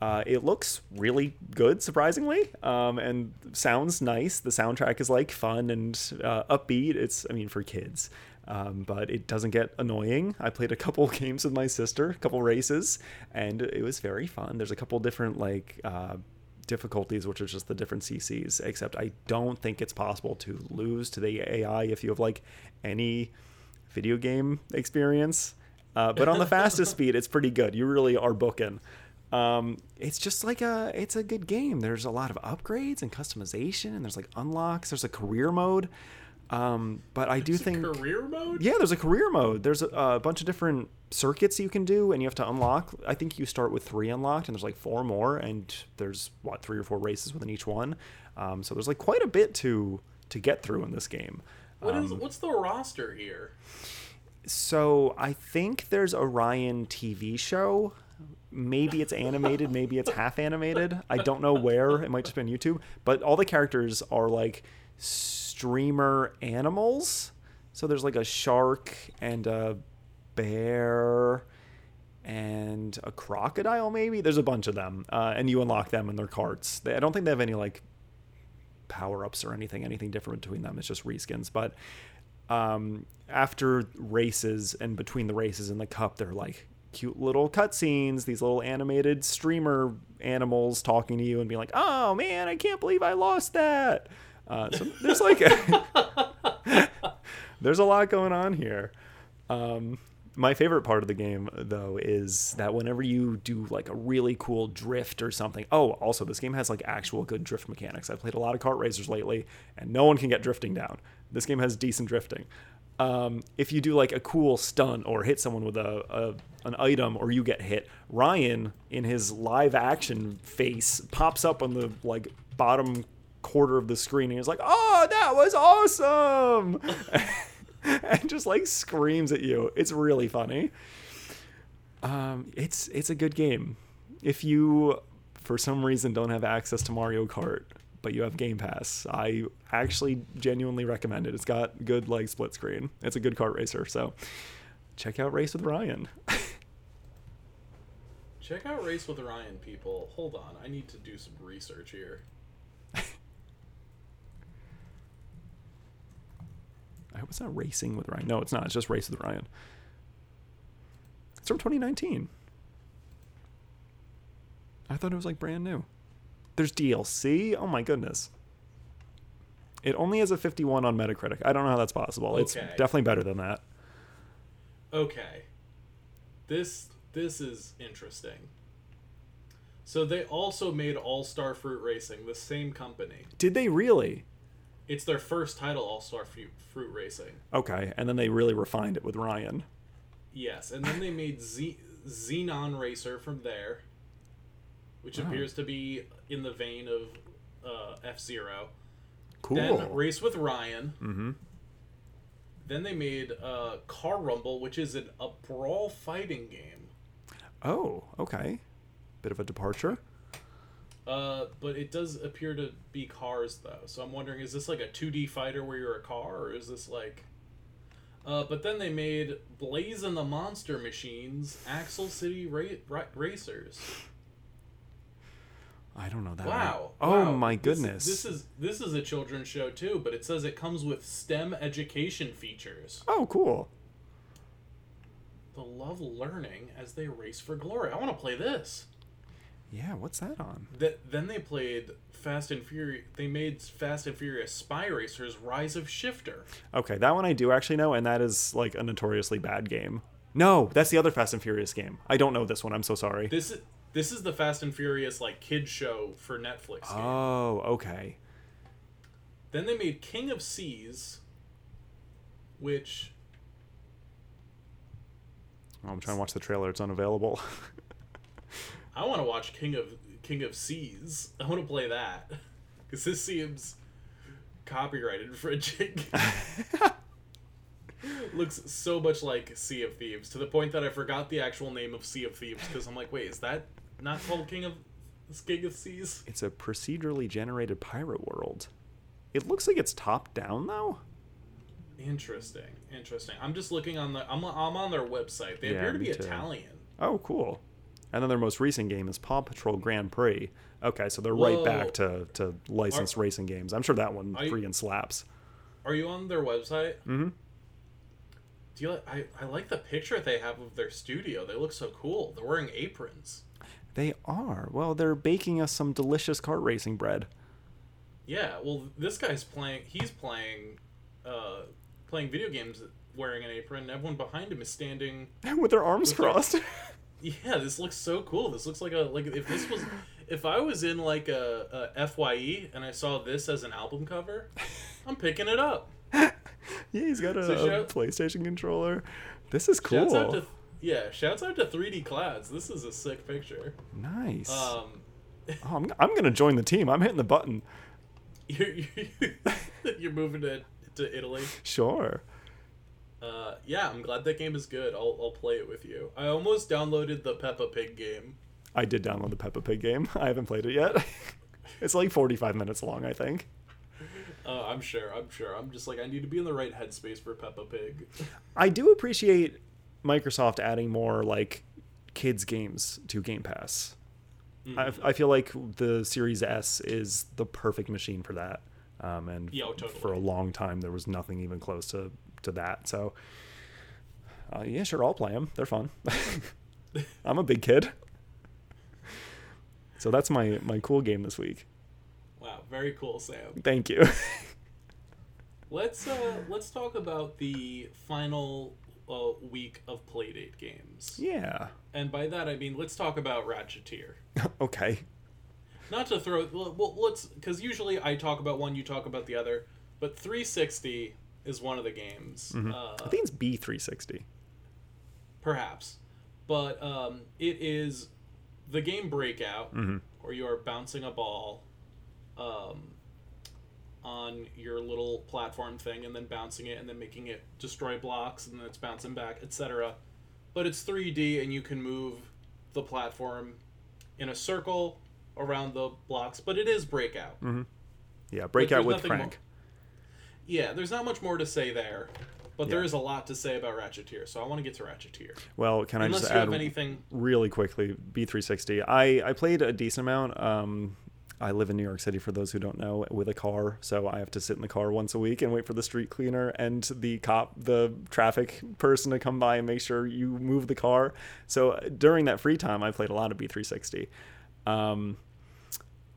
Uh, it looks really good, surprisingly, um, and sounds nice. The soundtrack is like fun and uh, upbeat. It's, I mean, for kids, um, but it doesn't get annoying. I played a couple games with my sister, a couple races, and it was very fun. There's a couple different like uh, difficulties, which are just the different CCs. Except I don't think it's possible to lose to the AI if you have like any video game experience. Uh, but on the fastest speed, it's pretty good. You really are booking. Um, it's just like a it's a good game. There's a lot of upgrades and customization, and there's like unlocks. There's a career mode. Um, but I do a think career mode. yeah, there's a career mode. There's a, a bunch of different circuits you can do, and you have to unlock. I think you start with three unlocked, and there's like four more, and there's what three or four races within each one. Um, so there's like quite a bit to to get through in this game. What is Um, what's the roster here? so I think there's a Ryan TV show. Maybe it's animated, maybe it's half animated. I don't know where. It might just be on YouTube. But all the characters are like streamer animals. So there's like a shark and a bear and a crocodile, maybe. There's a bunch of them, uh, and you unlock them in their carts. They, I don't think they have any like power ups or anything, anything different between them. It's just reskins. But um, after races and between the races in the cup, they're like cute little cutscenes. These little animated streamer animals talking to you and being like, "Oh man, I can't believe I lost that." Uh, so there's like there's a lot going on here. Um, my favorite part of the game, though, is that whenever you do like a really cool drift or something. Oh, also, this game has like actual good drift mechanics. I've played a lot of kart racers lately, and no one can get drifting down. This game has decent drifting. Um, if you do like a cool stunt or hit someone with a, a an item or you get hit, Ryan in his live action face pops up on the like bottom quarter of the screen and he's like, "Oh, that was awesome!" and just like screams at you. It's really funny. Um, it's it's a good game. If you for some reason don't have access to Mario Kart, but you have Game Pass, I actually genuinely recommend it. It's got good like split screen. It's a good kart racer. So check out Race with Ryan. Check out Race with Ryan, people. Hold on, I need to do some research here. I hope it's not Racing with Ryan. No, it's not. It's just Race with Ryan. It's from 2019. I thought it was like brand new. There's DLC. Oh my goodness. It only has a 51 on Metacritic. I don't know how that's possible. It's definitely better than that. Okay. This this is interesting. So they also made All Star Fruit Racing, the same company. Did they really? It's their first title, All Star Fruit, Fruit Racing. Okay, and then they really refined it with Ryan. Yes, and then they made Z- Xenon Racer from there, which Wow. appears to be in the vein of uh, F Zero. Cool. Then Race with Ryan. mm-hmm. Then they made uh, Car Rumble, which is an, a brawl fighting game. Oh, okay. Bit of a departure. Uh, but it does appear to be cars though. So I'm wondering, is this like a 2D fighter where you're a car, or is this like? Uh, but then they made Blaze and the Monster Machines, Axle City Ra- Ra- Racers. I don't know that. Wow. one. Oh wow. my goodness. This, is this is a children's show too, but it says it comes with STEM education features. Oh, cool. They'll love learning as they race for glory. I want to play this. Yeah, what's that on? Th- then they played Fast and Furious. They made Fast and Furious Spy Racers: Rise of Shifter. Okay, that one I do actually know, and that is like a notoriously bad game. No, that's the other Fast and Furious game. I don't know this one. I'm so sorry. This is this is the Fast and Furious like kid show for Netflix. Game. Oh, okay. Then they made King of Seas, which I'm trying to watch the trailer. It's unavailable. I want to watch King of King of Seas. I want to play that because this seems copyright infringing. Looks so much like Sea of Thieves to the point that I forgot the actual name of Sea of Thieves because I'm like, wait, is that not called King of King of Seas? it's a procedurally generated pirate world. It looks like it's top down though. Interesting, interesting. I'm just looking on the. I'm, I'm on their website. They Yeah, appear to be too. Italian. Oh, cool. And then their most recent game is Paw Patrol Grand Prix. Okay, so they're right back to, to licensed Are- racing games. I'm sure that one you- freaking slaps. Are you on their website? Mm-hmm. Do you? Like, I I like the picture they have of their studio. They look so cool. They're wearing aprons. They are. Well, they're baking us some delicious kart racing bread. Yeah, well, this guy's playing. He's playing, uh, playing video games wearing an apron. Everyone behind him is standing. With their arms With their- crossed. Yeah, this looks so cool. This looks like a like if this was if I was in like a, a Fye and I saw this as an album cover, I'm picking it up. Yeah, he's got a, So shout- PlayStation controller. This is cool. Shouts out to yeah, shouts out to 3D Clouds. This is a sick picture. nice. Um, oh, I'm, I'm gonna join the team. I'm hitting the button. you're you're, you're moving to to Italy. Sure. Uh, yeah, I'm glad that game is good. I'll I'll play it with you. I almost downloaded the Peppa Pig game. I did download the Peppa Pig game. I haven't played it yet. it's like 45 minutes long, I think. Uh, I'm sure. I'm sure. I'm just like I need to be in the right headspace for Peppa Pig. I do appreciate Microsoft adding more like kids games to Game Pass. I, I feel like the Series S is the perfect machine for that. Um, and Yeah, oh, totally. for a long time, there was nothing even close to, to that. So, uh, yeah, sure, I'll play them. They're fun. I'm a big kid. So that's my, my cool game this week. Wow, very cool, Sam. Thank you. Let's uh let's talk about the final uh, week of Playdate games. yeah. And by that I mean let's talk about Ratcheteer. okay. Not to throw well, well let's because usually I talk about one, you talk about the other, but 360 is one of the games. Uh, I think it's B360. perhaps, but um, it is the game Breakout, where you are bouncing a ball um, on your little platform thing, and then bouncing it, and then making it destroy blocks, and then it's bouncing back, etc. But it's 3D, and you can move the platform in a circle around the blocks. But it is Breakout. Yeah, Breakout with Frank. Yeah, there's not much more to say there. But there Yeah. is a lot to say about Ratcheteer, so I want to get to Ratcheteer. Well, can I Unless just you add have anything really quickly b360 i i played a decent amount um i live in new york city for those who don't know with a car so i have to sit in the car once a week and wait for the street cleaner and the cop the traffic person to come by and make sure you move the car so during that free time i played a lot of b360 um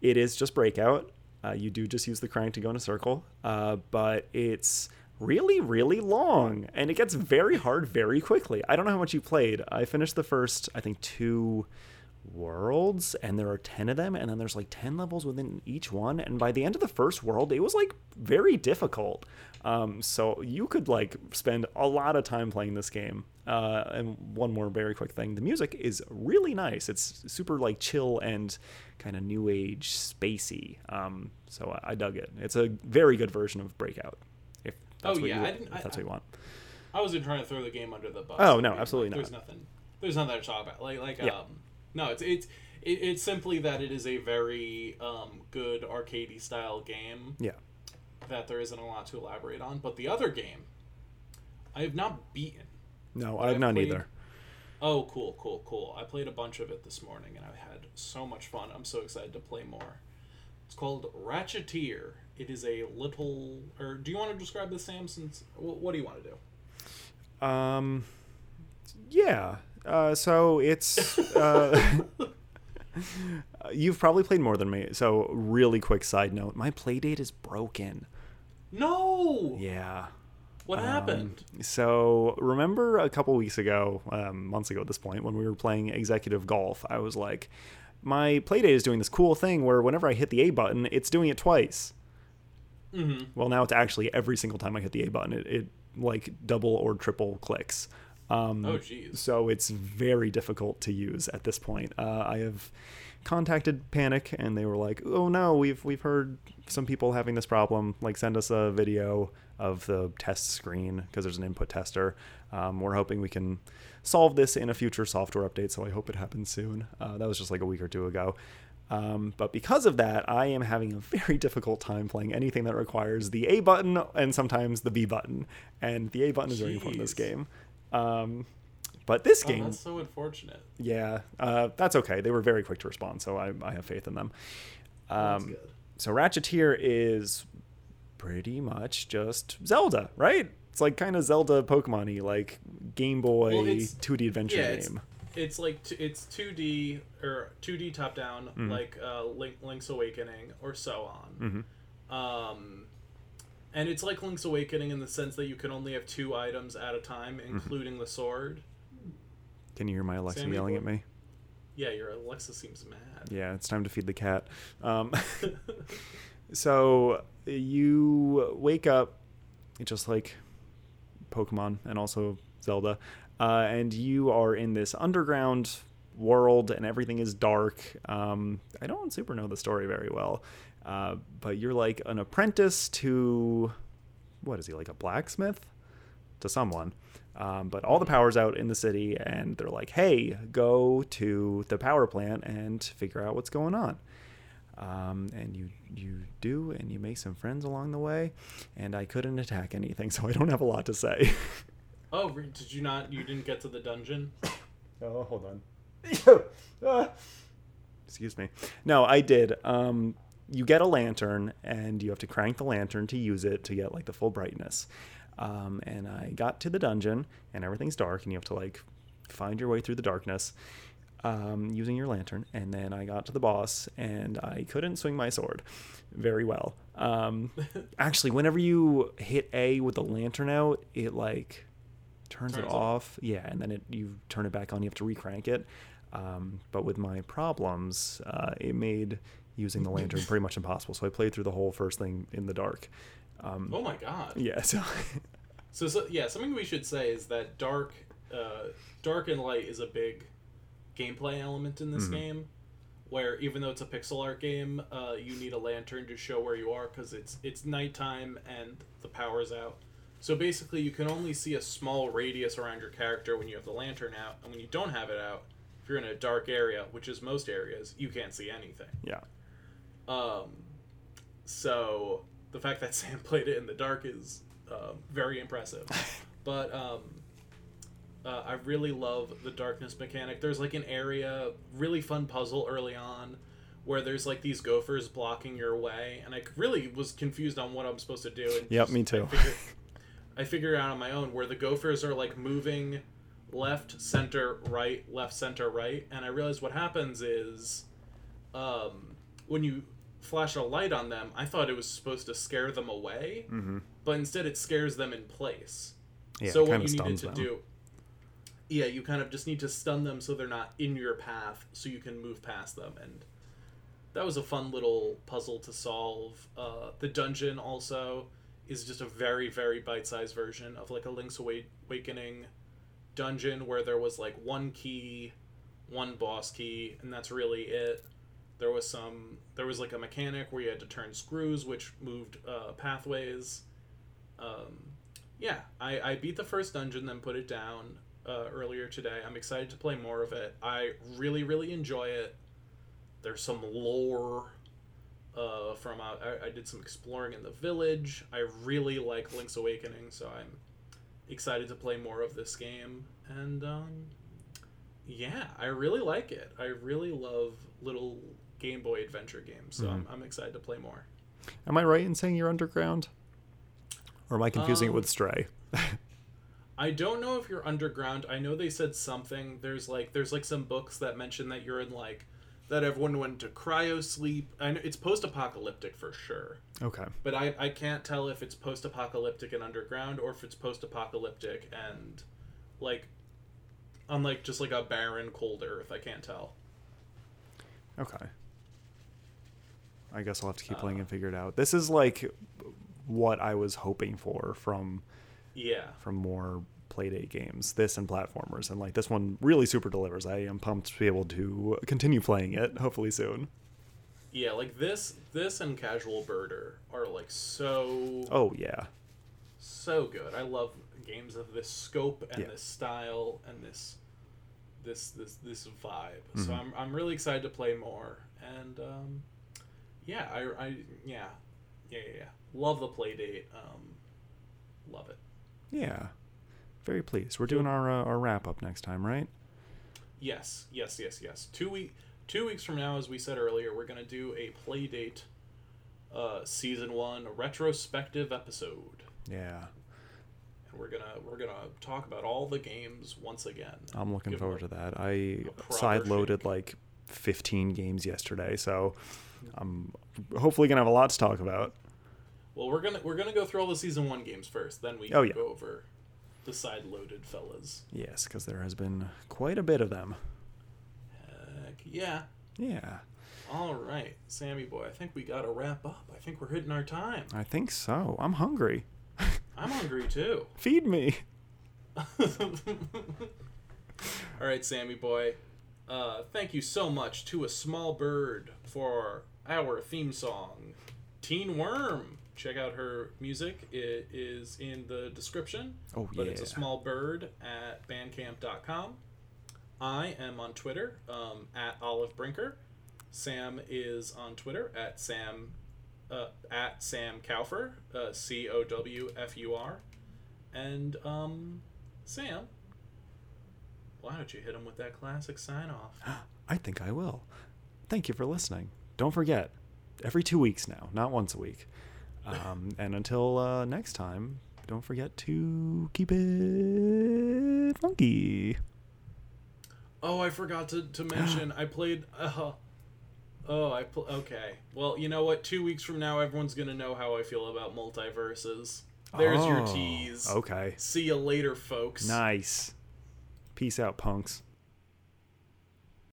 it is just breakout uh, you do just use the crank to go in a circle uh, but it's really really long and it gets very hard very quickly. I don't know how much you played. I finished the first i think two worlds and there are 10 of them and then there's like 10 levels within each one and by the end of the first world it was like very difficult. Um, so you could like spend a lot of time playing this game uh, and one more very quick thing the music is really nice it's super like chill and kind of new age spacey um, so I, I dug it it's a very good version of breakout if that's Oh, what yeah, you I didn't- if I- that's what you want I wasn't trying to throw the game under the bus. Oh, no, absolutely like, There's not. nothing. There's nothing to talk about. Like like Yeah. um no, it's it's it, it's simply that it is a very um good arcadey style game yeah that there isn't a lot to elaborate on. But the other game, I have not beaten. No i've not played- either Oh, cool, cool, cool. I played a bunch of it this morning and I had so much fun. I'm so excited to play more. It's called Ratcheteer. It is a little. Or do you want to describe the Sam? Since wh- what do you want to do? Um, yeah. Uh, so it's uh, you've probably played more than me. So really quick side note: my Playdate is broken. No. Yeah. What happened? So remember a couple weeks ago, um, months ago at this point, when we were playing executive golf, I was like, my playdate is doing this cool thing where whenever I hit the A button, it's doing it twice. Mm-hmm. Well, now it's actually every single time I hit the A button, it, it like double or triple clicks. Um, Oh, jeez. so it's very difficult to use at this point. Uh, I have contacted Panic, and they were like, "Oh no, we've we've heard some people having this problem. Like, send us a video of the test screen because there's an input tester. Um, we're hoping we can solve this in a future software update. So I hope it happens soon. Uh, that was just like a week or two ago." Um, but because of that, I am having a very difficult time playing anything that requires the A button and sometimes the B button. And the A button is very important in this game. Um, but this Oh, game, that's so unfortunate. yeah, uh, that's okay. They were very quick to respond, so I, I have faith in them. That's Um, good. so Ratcheteer is pretty much just Zelda, right? It's like kind of Zelda Pokemon-y, like Game Boy Well, 2D adventure yeah, game. it's like t- it's 2D or 2D top down, Mm-hmm. like uh, Link, Link's Awakening or so on. Mm-hmm. Um, and it's like Link's Awakening in the sense that you can only have two items at a time, Mm-hmm. including the sword. Can you hear my Alexa Sammy, yelling what- at me? Yeah, your Alexa seems mad. Yeah, it's time to feed the cat. Um, so you wake up just like Pokemon and also Zelda, uh, and you are in this underground world, and everything is dark. Um, I don't super know the story very well, uh, but you're like an apprentice to what is he like a blacksmith to someone. Um, but all the power's out in the city, and they're like, "Hey, go to the power plant and figure out what's going on." Um, and you you do, and you make some friends along the way. And I couldn't attack anything, so I don't have a lot to say. Oh, did you not? You didn't get to the dungeon? Oh, hold on. Ah. Excuse me. No, I did. Um, you get a lantern, and you have to crank the lantern to use it to get like the full brightness. Um, and I got to the dungeon, and everything's dark, and you have to like find your way through the darkness um, using your lantern. And then I got to the boss, and I couldn't swing my sword very well. Um, actually, whenever you hit A with the lantern out, it like turns, Turns it off. Yeah, and then it you turn it back on. You have to recrank it. Um, but with my problems, uh, it made using the lantern pretty much impossible. So I played through the whole first thing in the dark. Um, Oh my god. yeah, so So, so yeah, something we should say is that dark, uh, dark and light is a big gameplay element in this Mhm. game. Where even though it's a pixel art game, uh, you need a lantern to show where you are because it's it's nighttime and the power's out. So basically, you can only see a small radius around your character when you have the lantern out, and when you don't have it out, if you're in a dark area, which is most areas, you can't see anything. yeah, Um, so the fact that Sam played it in the dark is um, very impressive. but um, uh, I really love the darkness mechanic. There's like an area, really fun puzzle early on, where there's like these gophers blocking your way, and I really was confused on what I'm supposed to do. And Yep, me I too. figured, I figured it out on my own where the gophers are like moving left, center, right, left, center, right, and I realized what happens is um, when you flash a light on them, I thought it was supposed to scare them away, hmm but instead it scares them in place. yeah. so it what kind you of needed stuns to them. do, yeah, you kind of just need to stun them so they're not in your path, so you can move past them, and that was a fun little puzzle to solve. Uh, the dungeon also is just a very very bite-sized version of like a Link's Awakening dungeon where there was like one key, one boss key, and that's really it. There was some. There was like a mechanic where you had to turn screws, which moved uh, pathways. Um, yeah, I, I beat the first dungeon, then put it down uh, earlier today. I'm excited to play more of it. I really, really enjoy it. There's some lore uh, from uh, I, I did some exploring in the village. I really like Link's Awakening, so I'm excited to play more of this game. And um, yeah, I really like it. I really love little Game Boy Adventure games, so I'm, I'm excited to play more. Am I right in saying you're underground? Or am I confusing it Um, with Stray? I don't know if you're underground. I know they said something. There's like there's like some books that mention that you're in like that everyone went to cryo sleep. I know it's post-apocalyptic for sure, okay. but I I can't tell if it's post-apocalyptic and underground or if it's post-apocalyptic and like on like just like a barren cold earth. I can't tell. Okay. I guess I'll have to keep playing Uh, and figure it out. This is like what I was hoping for from Yeah. from more Playdate games. This and platformers, and like this one really super delivers. I am pumped to be able to continue playing it. Hopefully soon. Yeah, like this this and Casual Birder are like so Oh yeah, so good. I love games of this scope and Yeah. this style and this this this this vibe. So Mhm. I'm I'm really excited to play more. And um, yeah, I I yeah. Yeah, yeah, yeah. Love the Playdate. Um, love it. Yeah. Very pleased. We're doing our uh, our wrap up next time, right? Yes, yes, yes, yes. Two week two weeks from now, as we said earlier, we're gonna do a Playdate uh, season one retrospective episode. Yeah. And we're gonna we're gonna talk about all the games once again. I'm looking Give forward to that. I side loaded like 15 games yesterday, so I'm hopefully gonna have a lot to talk about. Well, we're gonna we're gonna go through all the season one games first, then we Oh, can yeah. go over the side loaded fellas. Yes, because there has been quite a bit of them. Heck yeah. Yeah, All right, Sammy boy. I think we gotta wrap up. I think we're hitting our time. I think so. I'm hungry. I'm hungry too. Feed me. All right, Sammy boy. Uh, thank you so much to a small bird for our theme song, Teen Worm. Check out her music. It is in the description. Oh, yeah. But it's a small bird at bandcamp.com. I am on Twitter um, at Olive Brinker. Sam is on Twitter at Sam uh, at Sam Cowfur, uh, C O W F U R, and um, Sam. Why don't you hit him with that classic sign off? I think I will. Thank you for listening. Don't forget, every two weeks now, not once a week. Um, and until uh, next time, don't forget to keep it funky. Oh, I forgot to, to mention I played. Uh, oh, I pl- okay. Well, you know what? Two weeks from now, everyone's gonna know how I feel about multiverses. There's your Oh, tease. Okay. See you later, folks. Nice. Peace out, punks.